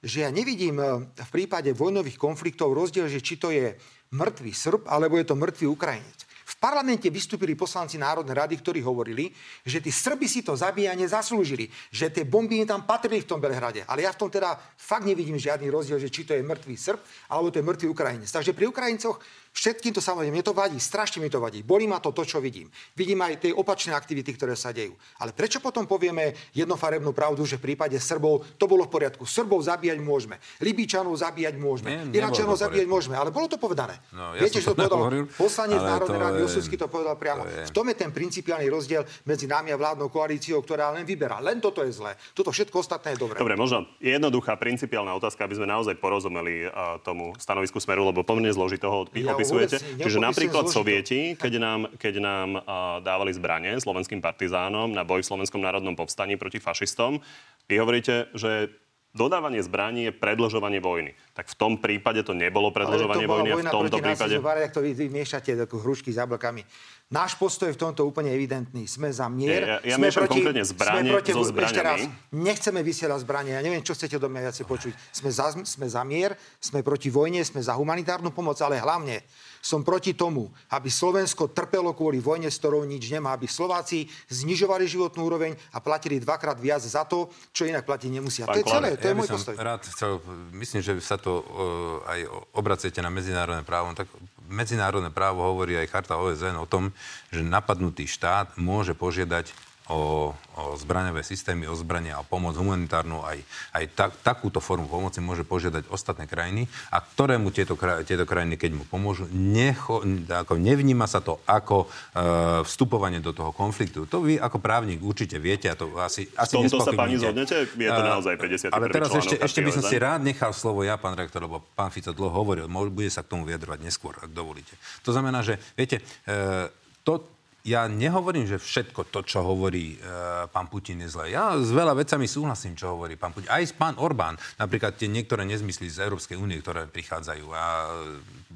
že ja nevidím e, v prípade vojnových konfliktov rozdiel, že či to je mŕtvý Srb, alebo je to mŕtvý Ukrajinec. V parlamente vystúpili poslanci Národnej rady, ktorí hovorili, že tí Srby si to zabíjanie zaslúžili, že tie bomby im tam patrili v tom Belehrade. Ale ja v tom teda fakt nevidím žiadny rozdiel, že či to je mŕtvý Srb, alebo to je mŕtvý Ukrajinec. Takže pri Ukrajincoch všetkým to samozrejme, mne to vadí, strašne mi to vadí. Bolí ma to to, čo vidím. Vidím aj tie opačné aktivity, ktoré sa dejú. Ale prečo potom povieme jednofarebnú pravdu, že v prípade Srbov to bolo v poriadku. Srbov zabíjať môžeme, Libíčanov zabíjať môžeme, Nie, Iračanov zabíjať môžeme, ale bolo to povedané. No, ja Viete, že to to povedal poslanec Národnej to rady Osusky to povedal priamo. to je- V tom je ten principiálny rozdiel medzi nami a vládnou koalíciou, ktorá len vyberá. Len toto je zlé. Toto všetko ostatné je dobré. Dobre, možno jednoduchá principiálna otázka, aby sme naozaj porozumeli uh, tomu stanovisku Smeru, lebo pomerne zložitého odpi- Ja opisujete vôbec Čiže napríklad. Sovieti, keď nám, keď nám uh, dávali zbranie slovenským partizánom na boj v Slovenskom národnom povstaní proti fašistom, vy hovoríte, že dodávanie zbraní je predlžovanie vojny. Tak v tom prípade to nebolo predlžovanie to vojny a v vojna tomto prípade... ak to vy, vy miešate hrušky s jablkami. Náš postoj je v tomto úplne evidentný. Sme za mier. Ja- ja sme miešam konkrétne zbrane sme proti, so Ešte raz, zbraniami. nechceme vysielať zbranie. Ja neviem, čo chcete do mňa viacej počuť. Sme za, sme za mier, sme proti vojne, sme za humanitárnu pomoc, ale hlavne som proti tomu, aby Slovensko trpelo kvôli vojne, s ktorou nič nemá. Aby Slováci znižovali životnú úroveň a platili dvakrát viac za to, čo inak platiť nemusia. Pán to je celé, to je by môj postoj. rád chcel, myslím, že sa to uh, aj obracete na medzinárodné právo. Tak medzinárodné právo hovorí aj charta OSN o tom, že napadnutý štát môže požiadať o, o zbraňové systémy, o zbrania, o pomoc humanitárnu, aj, aj tak, takúto formu pomoci môže požiadať ostatné krajiny a ktorému tieto, kraj, tieto krajiny, keď mu pomôžu, necho, ako nevníma sa to ako e, vstupovanie do toho konfliktu. To vy ako právnik určite viete a to asi, asi tomto sa, pani, zhodnete? Je to A- naozaj 51. Ale teraz ešte, ešte by som si rád nechal slovo ja, pán rektor, lebo pán Fico dlho hovoril, bude sa k tomu vyjadrovať neskôr, ak dovolíte. To znamená, že, viete, e, to, ja nehovorím, že všetko to, čo hovorí e, pán Putin je zlé. Ja s veľa vecami súhlasím, čo hovorí pán Putin. Aj pán Orbán, napríklad tie niektoré nezmysly z Európskej únie, ktoré prichádzajú a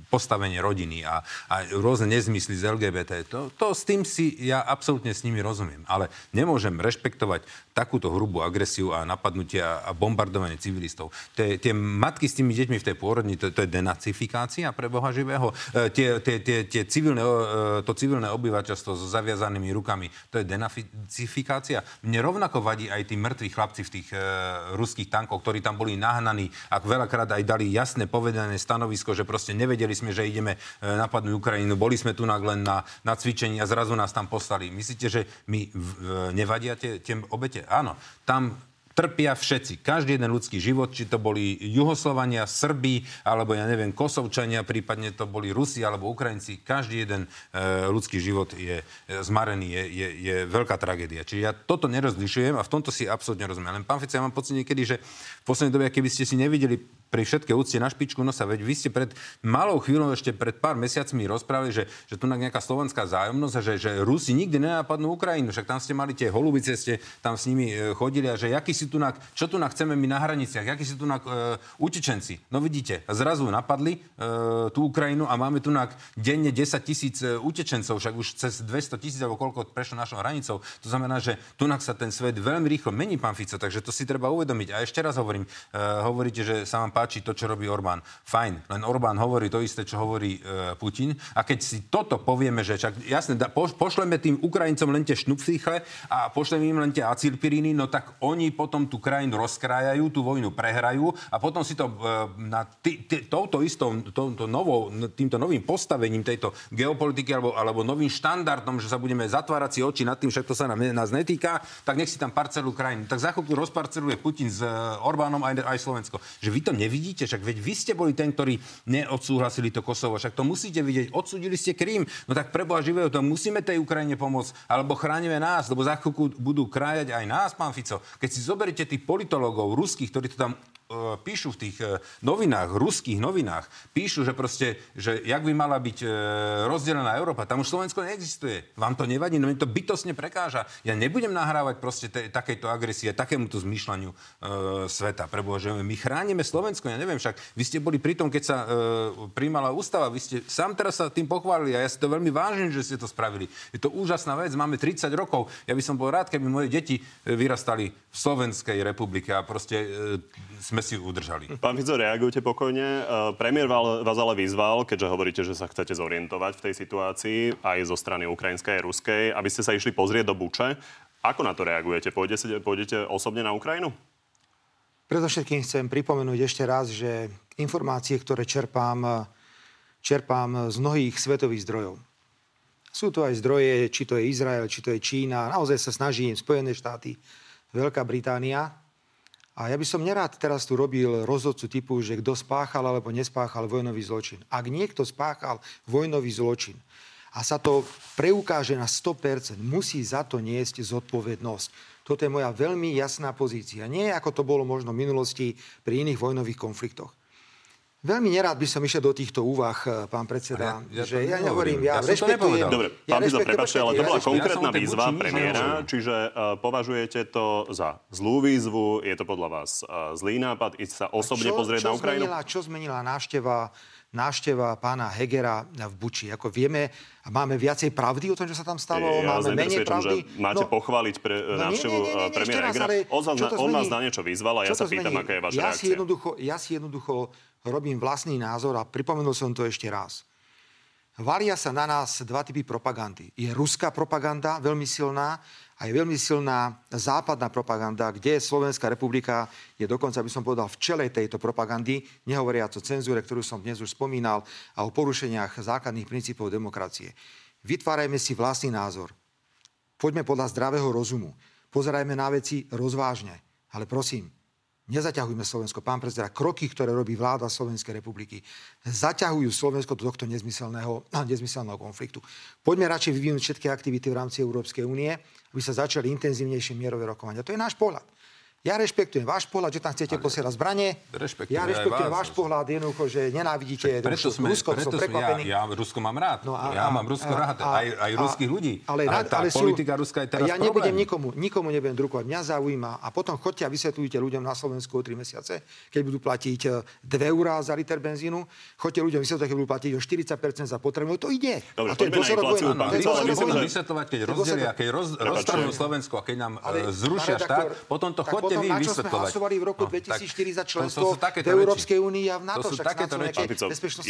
postavenie rodiny a, a rôzne nezmysly z LGBT. To, to s tým si ja absolútne s nimi rozumiem. Ale nemôžem rešpektovať takúto hrubú agresiu a napadnutie a a bombardovanie civilistov. Tie, tie matky s tými deťmi v tej pôrodni, to, to je denacifikácia pre Boha živého. E, tie, tie, tie, tie civilné, e, to civilné obyvateľstvo so zaviazanými rukami, to je denacifikácia. Mne rovnako vadí aj tí mŕtvi chlapci v tých e, ruských tankoch, ktorí tam boli nahnaní a veľakrát aj dali jasné povedané stanovisko, že proste nevedeli sme, že ideme e, napadnúť Ukrajinu. Boli sme tu len na, na cvičení a zrazu nás tam poslali. Myslíte, že v, e, nevadia tie, tie obete? Áno, tam trpia všetci. Každý jeden ľudský život, či to boli Juhoslovania, Srbí, alebo ja neviem, Kosovčania, prípadne to boli Rusi alebo Ukrajinci. Každý jeden e, ľudský život je e, zmarený, je, je, je veľká tragédia. Čiže ja toto nerozlišujem a v tomto si absolútne rozumiem. Len pán Fico, ja mám pocit niekedy, že v poslednej dobe, keby ste si nevideli pri všetkej úcte na špičku nosa, veď vy ste pred malou chvíľou, ešte pred pár mesiacmi rozprávali, že, že tu nejaká slovenská zájomnosť a že, že Rusi nikdy nenapadnú Ukrajinu. Však tam ste mali tie holubice, ste tam s nimi e, chodili a že jaký si tu čo tu chceme my na hraniciach, akí si tu e, utečenci. No vidíte, zrazu napadli e, tú Ukrajinu a máme tu denne 10 tisíc e, utečencov, však už cez 200 tisíc alebo koľko prešlo našou hranicou. To znamená, že tu sa ten svet veľmi rýchlo mení, pán Fico, takže to si treba uvedomiť. A ešte raz hovorím, e, hovoríte, že sa vám páči to, čo robí Orbán. Fajn, len Orbán hovorí to isté, čo hovorí e, Putin. A keď si toto povieme, že čak, jasne, da, po, pošleme tým Ukrajincom len tie šnupfíchle a pošleme im len tie acilpiríny, no tak oni potom tú krajinu rozkrájajú, tú vojnu prehrajú a potom si to e, na tý, tý, touto istou, touto novou, týmto novým postavením tejto geopolitiky alebo, alebo novým štandardom, že sa budeme zatvárať si oči nad tým, však to sa nám, nás netýka, tak nech si tam parcelu krajinu. Tak za chvíľku rozparceluje Putin s e, Orbánom aj, aj Slovensko. Že vy to nevidíte, však veď vy ste boli ten, ktorí neodsúhlasili to Kosovo, však to musíte vidieť, odsúdili ste Krím, no tak preboha živého, to musíme tej Ukrajine pomôcť, alebo chránime nás, lebo za chvíľku budú krájať aj nás, pán Fico. Keď si zoberiete tých politologov ruských, ktorí to tam píšu v tých e, novinách, ruských novinách, píšu, že proste, že jak by mala byť e, rozdelená Európa, tam už Slovensko neexistuje. Vám to nevadí, no mi to bytosne prekáža. Ja nebudem nahrávať proste te, takejto agresie, takémuto zmýšľaniu e, sveta. Preboha, že my chránime Slovensko, ja neviem, však vy ste boli pri tom, keď sa e, príjmala ústava, vy ste sám teraz sa tým pochválili a ja si to veľmi vážim, že ste to spravili. Je to úžasná vec, máme 30 rokov. Ja by som bol rád, keby moje deti e, vyrastali v Slovenskej republike a proste e, sme si udržali. Pán Fico, reagujte pokojne. E, Premiér vás ale vyzval, keďže hovoríte, že sa chcete zorientovať v tej situácii, aj zo strany ukrajinskej a ruskej, aby ste sa išli pozrieť do Buče. Ako na to reagujete? Pôjdete, pôjdete osobne na Ukrajinu? Predovšetkým chcem pripomenúť ešte raz, že informácie, ktoré čerpám, čerpám z mnohých svetových zdrojov. Sú to aj zdroje, či to je Izrael, či to je Čína. Naozaj sa snažím Spojené štáty, Veľká Británia. A ja by som nerád teraz tu robil rozhodcu typu, že kto spáchal alebo nespáchal vojnový zločin. Ak niekto spáchal vojnový zločin a sa to preukáže na 100%, musí za to niesť zodpovednosť. Toto je moja veľmi jasná pozícia. Nie ako to bolo možno v minulosti pri iných vojnových konfliktoch. Veľmi nerád by som išiel do týchto úvah, eh, pán predseda, ja- ja že ja nehovorím. ja, Ja rešpektujem. Dobre, ja pán rešpektujem, prepačte, ale to bola ja konkrétna tej výzva premiéra, čiže uh, považujete to za zlú výzvu, je to podľa vás uh, zlý nápad ísť sa osobne pozrieť na Ukrajinu? Zmenila, čo zmenila návšteva, návšteva pána Hegera v Buči? Ako vieme, máme viacej pravdy o tom, čo sa tam stalo? Ja máme menej pravdy? že máte pochváliť pre, no návštevu nie, nie, nie, premiéra Hegera. ale On, vás čo na, niečo vyzval a ja Čo sa pýtam, aká je vaša ja Si reakcia. jednoducho, ja si jednoducho robím vlastný názor a pripomenul som to ešte raz. Valia sa na nás dva typy propagandy. Je ruská propaganda, veľmi silná, a je veľmi silná západná propaganda, kde Slovenská republika je dokonca, by som povedal, v čele tejto propagandy, nehovoriac o cenzúre, ktorú som dnes už spomínal, a o porušeniach základných princípov demokracie. Vytvárajme si vlastný názor. Poďme podľa zdravého rozumu. Pozerajme na veci rozvážne. Ale prosím, nezaťahujme Slovensko. Pán predseda, kroky, ktoré robí vláda Slovenskej republiky, zaťahujú Slovensko do tohto nezmyselného, <clears throat> nezmyselného konfliktu. Poďme radšej vyvinúť všetky aktivity v rámci Európskej únie, aby sa začali intenzívnejšie mierové rokovania. To je náš pohľad. Ja rešpektujem váš pohľad, že tam chcete posielať zbranie. Rešpektujem ja aj rešpektujem vás. váš pohľad jednoducho, že nenávidíte Preto sme, Rusko, preto som prekvapený. ja, ja Rusko mám rád. No a- ja a- mám Rusko a- rád, a- aj, aj a- ruských ľudí. Ale, Ale, tá ale sú- politika Ruska je teraz Ja nebudem problém. nikomu, nikomu nebudem drukovať. Mňa zaujíma. A potom chodte a vysvetľujte ľuďom na Slovensku o 3 mesiace, keď budú platiť 2 eurá za liter benzínu. Chodte ľuďom vysvetľovať, keď budú platiť o 40% za potrebu. To ide. Dobre, a to je dôsledok vysvetľovať, keď rozdelia, keď roz, roztrhnú Slovensko a keď nám e, zrušia štát, potom to tak potom vy na čo sme vysvetľovať. hlasovali v roku No, tak 2004 za členstvo v Európskej únii a v NATO. To sú však takéto reči.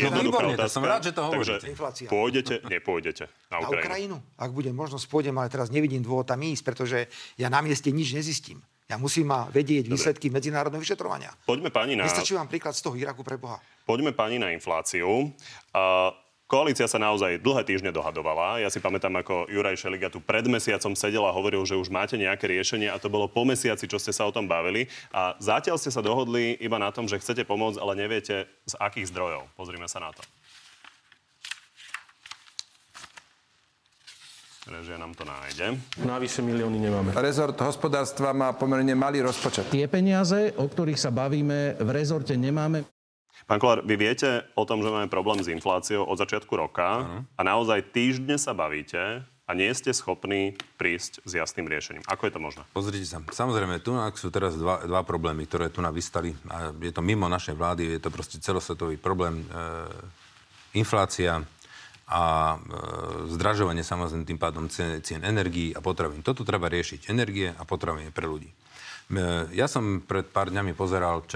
výborne, to som rád, že to hovoríte. Pôjdete, nepôjdete na Na Ukrajinu. Ukrajinu. Ak bude možnosť, pôjdem, ale teraz nevidím dôvod tam ísť, pretože ja na mieste nič nezistím. Ja musím ma vedieť výsledky medzinárodného vyšetrovania. Poďme pani na... Nestačí vám príklad z toho Iraku pre Boha. Poďme pani na infláciu. Uh, koalícia sa naozaj dlhé týždne dohadovala. Ja si pamätám, ako Juraj Šeliga tu pred mesiacom sedel a hovoril, že už máte nejaké riešenie a to bolo po mesiaci, čo ste sa o tom bavili. A zatiaľ ste sa dohodli iba na tom, že chcete pomôcť, ale neviete z akých zdrojov. Pozrime sa na to. Režia nám to nájde. Navyše milióny nemáme. Rezort hospodárstva má pomerne malý rozpočet. Tie peniaze, o ktorých sa bavíme, v rezorte nemáme. Pán Kolár, vy viete o tom, že máme problém s infláciou od začiatku roka a naozaj týždne sa bavíte a nie ste schopní prísť s jasným riešením. Ako je to možné? Pozrite sa, samozrejme, tu sú teraz dva, dva problémy, ktoré tu navystali. A je to mimo našej vlády, je to proste celosvetový problém. E, inflácia a e, zdražovanie samozrejme tým pádom cien, cien energií a potravín. Toto treba riešiť. Energie a potraviny pre ľudí. E, ja som pred pár dňami pozeral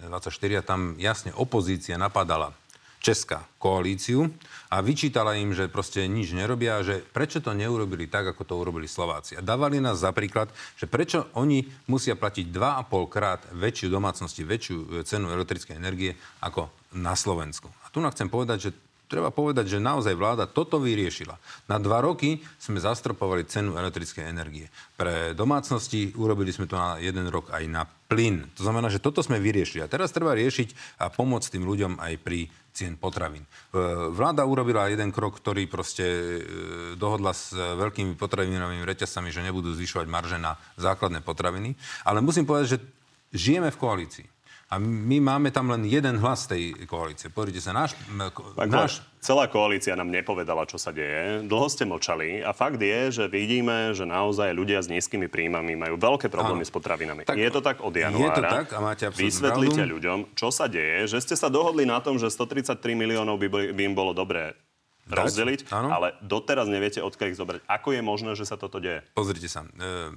ČT24 a tam jasne opozícia napadala česká koalíciu a vyčítala im, že proste nič nerobia, že prečo to neurobili tak, ako to urobili Slováci. A dávali nás za príklad, že prečo oni musia platiť 2,5 krát väčšiu domácnosti, väčšiu e, cenu elektrickej energie ako na Slovensku. A tu nám chcem povedať, že treba povedať, že naozaj vláda toto vyriešila. Na dva roky sme zastropovali cenu elektrickej energie. Pre domácnosti urobili sme to na jeden rok aj na plyn. To znamená, že toto sme vyriešili. A teraz treba riešiť a pomôcť tým ľuďom aj pri cien potravín. E, Vláda urobila jeden krok, ktorý proste e, dohodla s veľkými potravinovými reťazcami, že nebudú zvyšovať marže na základné potraviny. Ale musím povedať, že žijeme v koalícii. A my máme tam len jeden hlas tej koalície. Pozrite sa, náš... Pán náš celá koalícia nám nepovedala, čo sa deje. Dlho ste mlčali a fakt je, že vidíme, že naozaj ľudia s nízkymi príjmami majú veľké problémy Áno. s potravinami. Tak- je to tak od je januára. to tak a máte Vysvetlite pravdu. ľuďom, čo sa deje, že ste sa dohodli na tom, že 133 miliónov by, boli, by im bolo dobré rozdeliť, áno. ale doteraz neviete, odkiaľ ich zobrať. Ako je možné, že sa toto deje? Pozrite sa. E,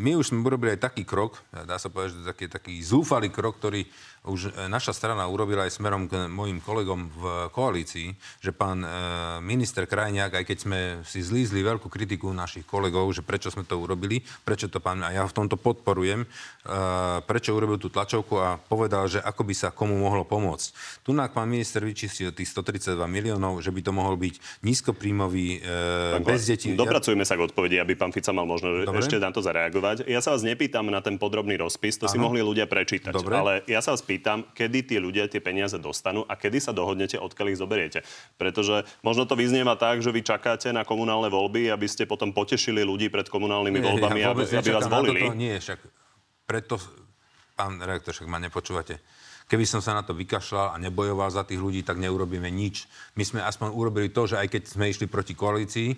my už sme urobili aj taký krok, dá sa povedať, že taký, taký zúfalý krok, ktorý už e, naša strana urobila aj smerom k mojim kolegom v koalícii, že pán e, minister Krajniak, aj keď sme si zlízli veľkú kritiku našich kolegov, že prečo sme to urobili, prečo to pán, a ja v tomto podporujem, e, prečo urobil tú tlačovku a povedal, že ako by sa komu mohlo pomôcť. Tu pán minister vyčistil tých 132 miliónov, že by to mohol byť nízkopríjmový, bez detí. Dopracujeme sa k odpovedi, aby pán Fica mal možno Dobre. ešte na to zareagovať. Ja sa vás nepýtam na ten podrobný rozpis, to si Aha. mohli ľudia prečítať. Dobre. Ale ja sa vás pýtam, kedy tí ľudia tie peniaze dostanú a kedy sa dohodnete, odkiaľ ich zoberiete. Pretože možno to vyznieva tak, že vy čakáte na komunálne voľby, aby ste potom potešili ľudí pred komunálnymi voľbami, ja aby, aby vás volili. Toto, nie, však preto pán redaktor, však ma nepočúvate. Keby som sa na to vykašľal a nebojoval za tých ľudí, tak neurobíme nič. My sme aspoň urobili to, že aj keď sme išli proti koalícii, e,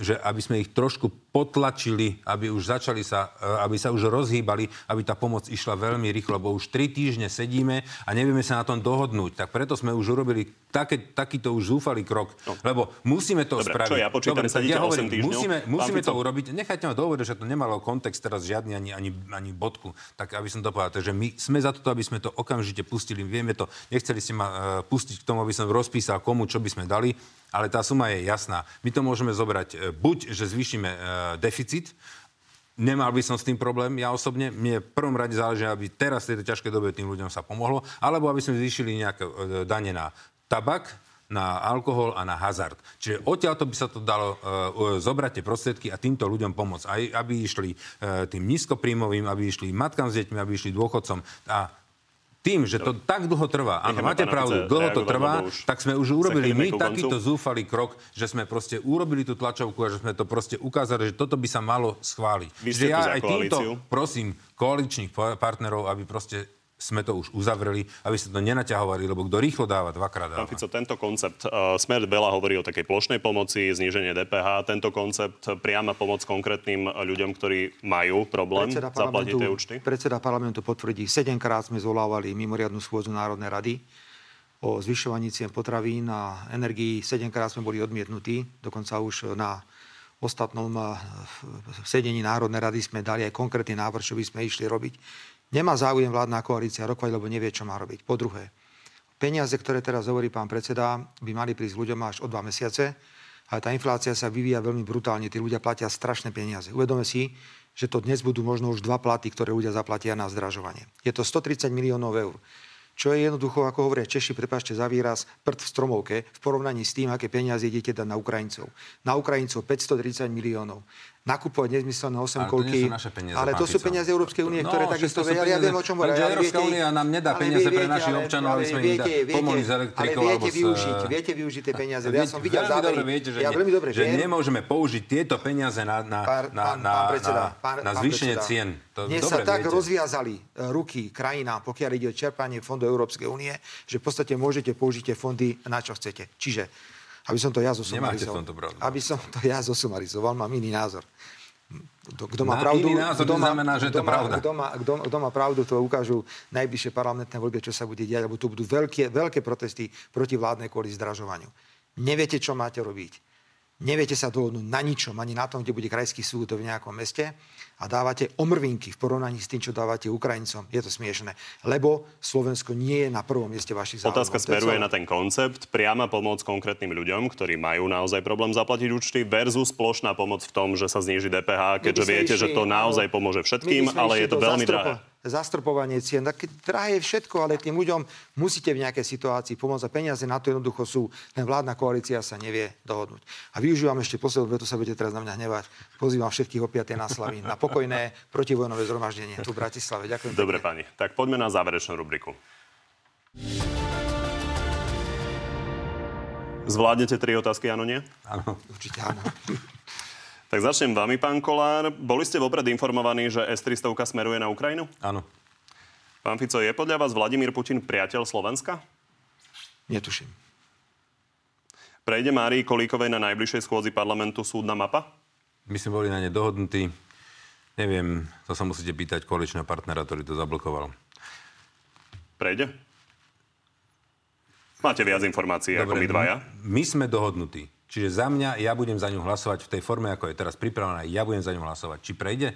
že aby sme ich trošku potlačili, aby už začali sa, e, aby sa už rozhýbali, aby tá pomoc išla veľmi rýchlo, lebo už tri týždne sedíme a nevieme sa na tom dohodnúť. Tak preto sme už urobili také, takýto už zúfalý krok, no. lebo musíme to Dobre, spraviť. Čo ja počítam, Dobre, ja hovorím, musíme, musíme to urobiť. Nechajte ma dohovoriť, že to nemalo kontext teraz žiadny ani, ani, ani bodku. Tak aby som to povedal. Takže my sme za to, aby sme to okamžite pustili. Vieme to. Nechceli ste ma uh, pustiť k tomu, aby som rozpísal komu, čo by sme dali ale tá suma je jasná. My to môžeme zobrať e, buď, že zvýšime deficit, Nemal by som s tým problém, ja osobne. Mne v prvom rade záleží, aby teraz v tejto ťažkej dobe tým ľuďom sa pomohlo, alebo aby sme zvýšili nejaké e, dane na tabak, na alkohol a na hazard. Čiže odtiaľ to by sa to dalo uh, zobrať tie prostriedky a týmto ľuďom pomôcť. Aj aby išli uh, tým nízkopríjmovým, aby išli matkám s deťmi, aby išli dôchodcom. A tým, že to tak dlho trvá, áno, máte pravdu, dlho to trvá, tak sme už urobili my takýto zúfalý krok, že sme proste urobili tú tlačovku a že sme to proste ukázali, že toto by sa malo schváliť. Vy ste ja aj týmto prosím koaličných partnerov, aby proste sme to už uzavreli, aby sa to nenaťahovali, lebo kto rýchlo dáva, dvakrát dáva. Pán Fico, tento koncept, uh, Smer veľa hovorí o takej plošnej pomoci, zníženie DPH, tento koncept, priama pomoc konkrétnym ľuďom, ktorí majú problém zaplatiť tie účty? Predseda parlamentu potvrdí, sedemkrát sme zvolávali mimoriadnu schôdzu Národnej rady o zvyšovaní cien potravín a energií. Sedemkrát sme boli odmietnutí, dokonca už na ostatnom sedení Národnej rady sme dali aj konkrétny návrh, čo by sme išli robiť. Nemá záujem vládna koalícia rokovať, lebo nevie, čo má robiť. Po druhé, peniaze, ktoré teraz hovorí pán predseda, by mali prísť ľuďom až o dva mesiace, ale tá inflácia sa vyvíja veľmi brutálne. Tí ľudia platia strašné peniaze. Uvedome si, že to dnes budú možno už dva platy, ktoré ľudia zaplatia na zdražovanie. Je to 130 miliónov eur čo je jednoducho, ako hovoria Češi, prepáčte za výraz, prd v stromovke v porovnaní s tým, aké peniaze idete dať na Ukrajincov. Na Ukrajincov 530 miliónov nakupovať nezmyselné osemkolky. Ale to, peniaze, ale to sú peniaze Európskej únie, no, ktoré takisto vedia. Ja viem, o čom hovorím. Európska únia nám nedá peniaze pre našich občanov, aby sme im pomohli s elektrikou. Ale viete využiť, viete využiť tie peniaze. Ja som videl zábery. Viete, že, ja veľmi dobre že nemôžeme použiť tieto peniaze na, na, na, na, na zvýšenie cien. Dnes sa tak rozviazali e, ruky krajinám, pokiaľ ide o čerpanie fondov Európskej únie, že v podstate môžete použiť tie fondy na čo chcete. Čiže aby som to ja zosumarizoval. Aby som to ja zosumarizoval, mám iný názor. Kto má pravdu, iný názor kto má, znamená, že to má, pravda. Kto má, kto, kto má pravdu, to ukážu najbližšie parlamentné voľby, čo sa bude diať, lebo tu budú veľké, veľké protesty proti vládnej kvôli zdražovaniu. Neviete, čo máte robiť. Neviete sa dohodnúť na ničom, ani na tom, kde bude krajský súd v nejakom meste a dávate omrvinky v porovnaní s tým, čo dávate Ukrajincom. Je to smiešné, lebo Slovensko nie je na prvom mieste vašich záujmov. Otázka smeruje na ten koncept, priama pomoc konkrétnym ľuďom, ktorí majú naozaj problém zaplatiť účty versus plošná pomoc v tom, že sa zníži DPH, keďže viete, že to naozaj pomôže všetkým, ale je to veľmi drahé zastropovanie cien. Tak drahé je všetko, ale tým ľuďom musíte v nejakej situácii pomôcť a peniaze na to jednoducho sú. Len vládna koalícia sa nevie dohodnúť. A využívam ešte poslednú vetu, sa budete teraz na mňa hnevať. Pozývam všetkých o na Slavy na pokojné protivojnové zhromaždenie tu v Bratislave. Ďakujem. Dobre, pani. Tak poďme na záverečnú rubriku. Zvládnete tri otázky, áno, nie? Áno. Určite áno. <laughs> Tak začnem vami, pán Kolár. Boli ste vopred informovaní, že S-300 smeruje na Ukrajinu? Áno. Pán Fico, je podľa vás Vladimír Putin priateľ Slovenska? Netuším. Prejde Márii Kolíkovej na najbližšej schôdzi parlamentu súdna mapa? My sme boli na ne dohodnutí. Neviem, to sa musíte pýtať koaličného partnera, ktorý to zablokoval. Prejde? Máte viac informácií Dobre, ako my dvaja? My sme dohodnutí. Čiže za mňa, ja budem za ňu hlasovať v tej forme, ako je teraz pripravená, ja budem za ňu hlasovať. Či prejde?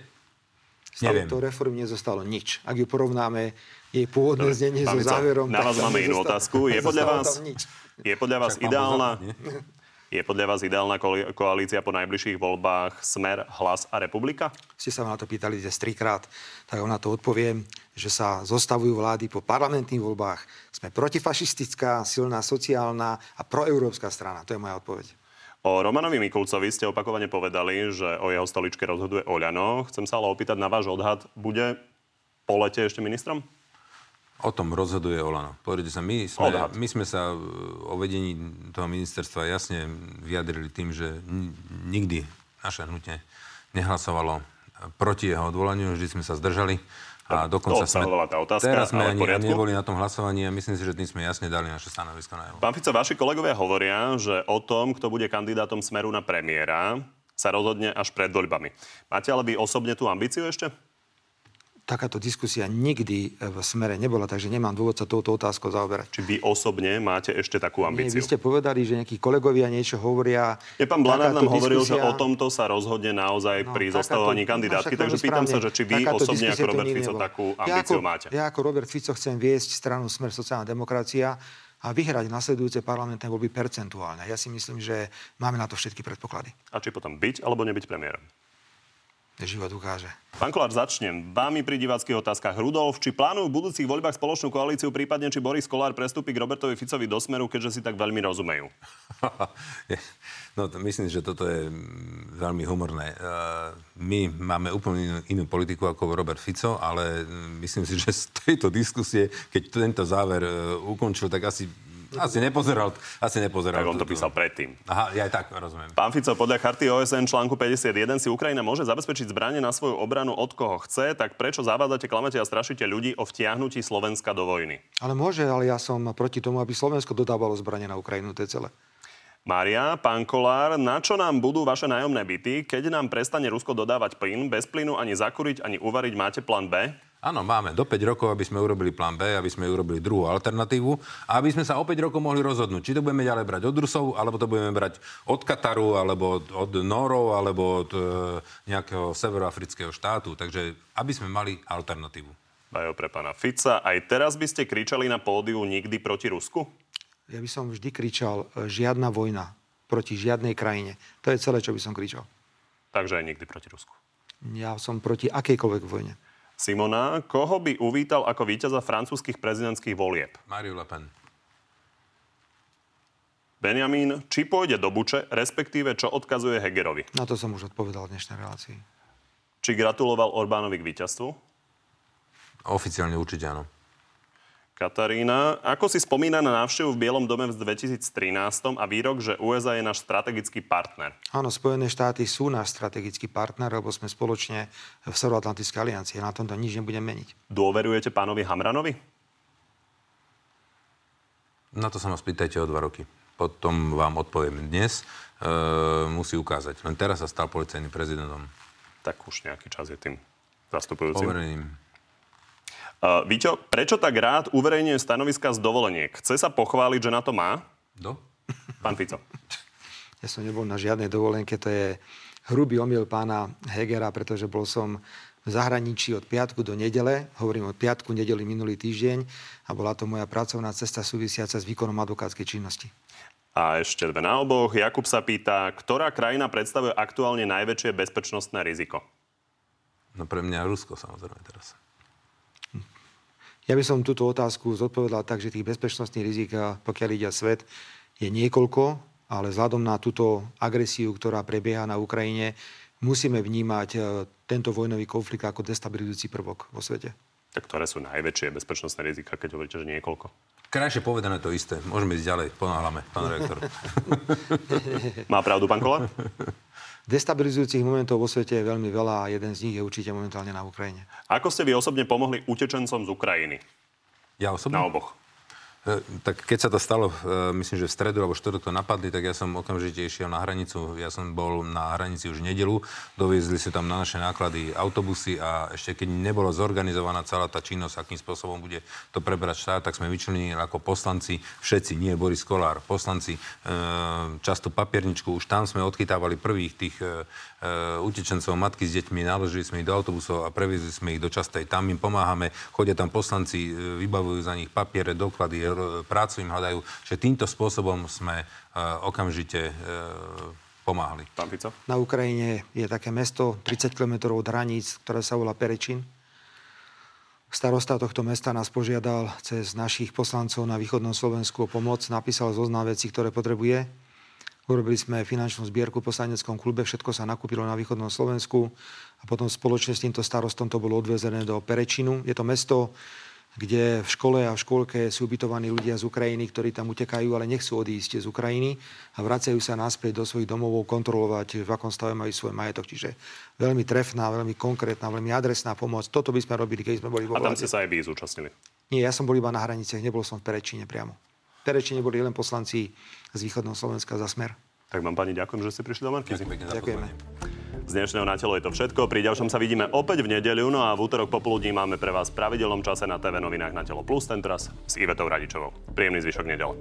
Stalo Neviem. to reformy nezostalo nič. Ak ju porovnáme jej pôvodné znenie so záverom... Na vás máme inú otázku. Je podľa vás, <laughs> je podľa vás ideálna... Je podľa vás ideálna koalícia po najbližších voľbách Smer, Hlas a Republika? Ste sa ma na to pýtali dnes trikrát, tak na to odpoviem, že sa zostavujú vlády po parlamentných voľbách. Sme protifašistická, silná sociálna a proeurópska strana. To je moja odpoveď. O Romanovi Mikulcovi ste opakovane povedali, že o jeho stoličke rozhoduje Oľano. Chcem sa ale opýtať na váš odhad. Bude po lete ešte ministrom? O tom rozhoduje Olano. Pozrite sa, my sme, my sme sa o vedení toho ministerstva jasne vyjadrili tým, že nikdy naše hnutie nehlasovalo proti jeho odvolaniu, vždy sme sa zdržali A dokonca to obsahovala tá otázka, teraz sme ani neboli na tom hlasovaní a myslím si, že dnes sme jasne dali naše stanovisko na Pán Fico, vaši kolegovia hovoria, že o tom, kto bude kandidátom Smeru na premiéra, sa rozhodne až pred voľbami. Máte ale vy osobne tú ambíciu ešte? Takáto diskusia nikdy v smere nebola, takže nemám dôvod sa touto otázkou zaoberať. Či vy osobne máte ešte takú Nie, ambíciu? vy ste povedali, že nejakí kolegovia niečo hovoria. Je pán Blanár nám Takáto hovoril, že diskusia- o tomto sa rozhodne naozaj No, pri zostavovaní no, kandidátky. Takže pýtam sa, že či vy osobne diskusia ako Robert Fico nebola. takú Ja ambíciu ako, máte. Ja ako Robert Fico chcem viesť stranu Smer sociálna demokracia a vyhrať nasledujúce parlamentné voľby percentuálne. Ja si myslím, že máme na to všetky predpoklady. A či potom byť alebo nebyť premiérom? Život ukáže. Pán Kolár, začnem. Vámi pri diváckých otázkach. Rudolf, či plánujú v budúcich voľbách spoločnú koalíciu, prípadne či Boris Kolár prestúpi k Robertovi Ficovi do smeru, keďže si tak veľmi rozumejú? <laughs> No, myslím, že toto je mm, veľmi humorné. Uh, My máme úplne inú, inú politiku ako Robert Fico, ale mm, myslím si, že z tejto diskusie, keď tento záver uh, ukončil, tak asi, asi nepozeral. Asi nepozeral Tak on to písal predtým. Aha, ja aj tak rozumiem. Pán Fico, podľa charty OSN článku 51 si Ukrajina môže zabezpečiť zbranie na svoju obranu od koho chce, tak prečo zavádzate, klamete a strašíte ľudí o vtiahnutí Slovenska do vojny? Ale môže, ale ja som proti tomu, aby Slovensko dodávalo zbranie na Ukrajinu, to je celé. Mária, pán Kolár, na čo nám budú vaše nájomné byty, keď nám prestane Rusko dodávať plyn, bez plynu ani zakuriť, ani uvariť, máte plán B? Áno, máme do 5 rokov, aby sme urobili plán B, aby sme urobili druhú alternatívu a aby sme sa o 5 rokov mohli rozhodnúť, či to budeme ďalej brať od Rusov, alebo to budeme brať od Kataru, alebo od, od Norov, alebo od e, nejakého severoafrického štátu. Takže aby sme mali alternatívu. Bajo pre pána Fica. Aj teraz by ste kričali na pódiu nikdy proti Rusku? Ja by som vždy kričal, e, žiadna vojna proti žiadnej krajine. To je celé, čo by som kričal. Takže aj nikdy proti Rusku. Ja som proti akejkoľvek vojne. Simona, koho by uvítal ako víťaza francúzskych prezidentských volieb? Mariu Le Pen. Benjamín, či pôjde do Buče, respektíve čo odkazuje Hegerovi? Na to som už odpovedal v dnešnej relácii. Či gratuloval Orbánovi k víťazstvu? Oficiálne určite áno. Katarína, ako si spomína na návštevu v Bielom dome v 2013 a výrok, že USA je náš strategický partner? Áno, Spojené štáty sú náš strategický partner, lebo sme spoločne v Severoatlantickej aliancii. Na tomto nič nebudem meniť. Dôverujete pánovi Hamranovi? Na to sa ma spýtajte o dva roky. Potom vám odpoviem dnes. E, musí ukázať. Len teraz sa stal policajným prezidentom. Tak už nejaký čas je tým zastupujúcim. Povereným. Uh, Víťo, prečo tak rád uverejňuje stanoviska z dovoleniek? Chce sa pochváliť, že na to má? Do? Pán Fico. <laughs> Ja som nebol na žiadnej dovolenke, to je hrubý omyl pána Hegera, pretože bol som v zahraničí od piatku do nedele, hovorím od piatku, nedeli minulý týždeň a bola to moja pracovná cesta súvisiaca s výkonom advokátskej činnosti. A ešte dve na oboch. Jakub sa pýta, ktorá krajina predstavuje aktuálne najväčšie bezpečnostné riziko? No pre mňa Rusko samozrejme teraz. Ja by som túto otázku zodpovedal tak, že tých bezpečnostných rizik, pokiaľ ide svet, je niekoľko, ale vzhľadom na túto agresiu, ktorá prebieha na Ukrajine, musíme vnímať e, tento vojnový konflikt ako destabilizujúci prvok vo svete. Tak ktoré sú najväčšie bezpečnostné rizika, keď hovoríte, že niekoľko? Krajšie povedané to isté. Môžeme ísť ďalej. Ponáhľame, pán <laughs> rektor. <laughs> <laughs> Má pravdu pán Kola? Destabilizujúcich momentov vo svete je veľmi veľa a jeden z nich je určite momentálne na Ukrajine. Ako ste vy osobne pomohli utečencom z Ukrajiny? Ja osobne? Na oboch. E, Tak keď sa to stalo, e, myslím, že v stredu alebo štvrtok to napadli, tak ja som okamžite išiel na hranicu. Ja som bol na hranici už nedelu, doviezli si tam na naše náklady autobusy a ešte keď nebola zorganizovaná celá tá činnosť, akým spôsobom bude to prebrať štát, tak sme vyčlenili ako poslanci, všetci, nie Boris Kolár, poslanci, e, často papierničku, už tam sme odchytávali prvých tých utečencov, matky s deťmi, naložili sme ich do autobusov a previezli sme ich do častej. Tam im pomáhame, chodia tam poslanci, vybavujú za nich papiere, doklady, ro- prácu im hľadajú, že týmto spôsobom sme e, okamžite e, pomáhali. Pán Fico? Na Ukrajine je také mesto 30 km od hraníc, ktoré sa volá Perečin. Starosta tohto mesta nás požiadal cez našich poslancov na východnom Slovensku o pomoc. Napísal zoznam vecí, ktoré potrebuje. Urobili sme finančnú zbierku v poslaneckom klube, všetko sa nakúpilo na východnom Slovensku a potom spoločne s týmto starostom to bolo odvezené do Perečinu. Je to mesto kde v škole a v škôlke sú ubytovaní ľudia z Ukrajiny, ktorí tam utekajú, ale nechcú odísť z Ukrajiny a vracajú sa naspäť do svojich domovov kontrolovať, v akom stave majú svoj majetok. Čiže veľmi trefná, veľmi konkrétna, veľmi adresná pomoc. Toto by sme robili, keď sme boli vo A tam ste sa aj vy zúčastnili. Nie, ja som bol iba na hraniciach, nebol som v Perečine priamo. V Perečine boli len poslanci z východného Slovenska za smer. Tak vám pani ďakujem, že ste prišli do za Ďakujeme. Z dnešného na telo je to všetko. Pri ďalšom sa vidíme opäť v nedeľu, no a v útorok popoludní máme pre vás v pravidelnom čase na TV novinách na telo plus, tentoraz s Ivetou Radičovou. Príjemný zvyšok nedele.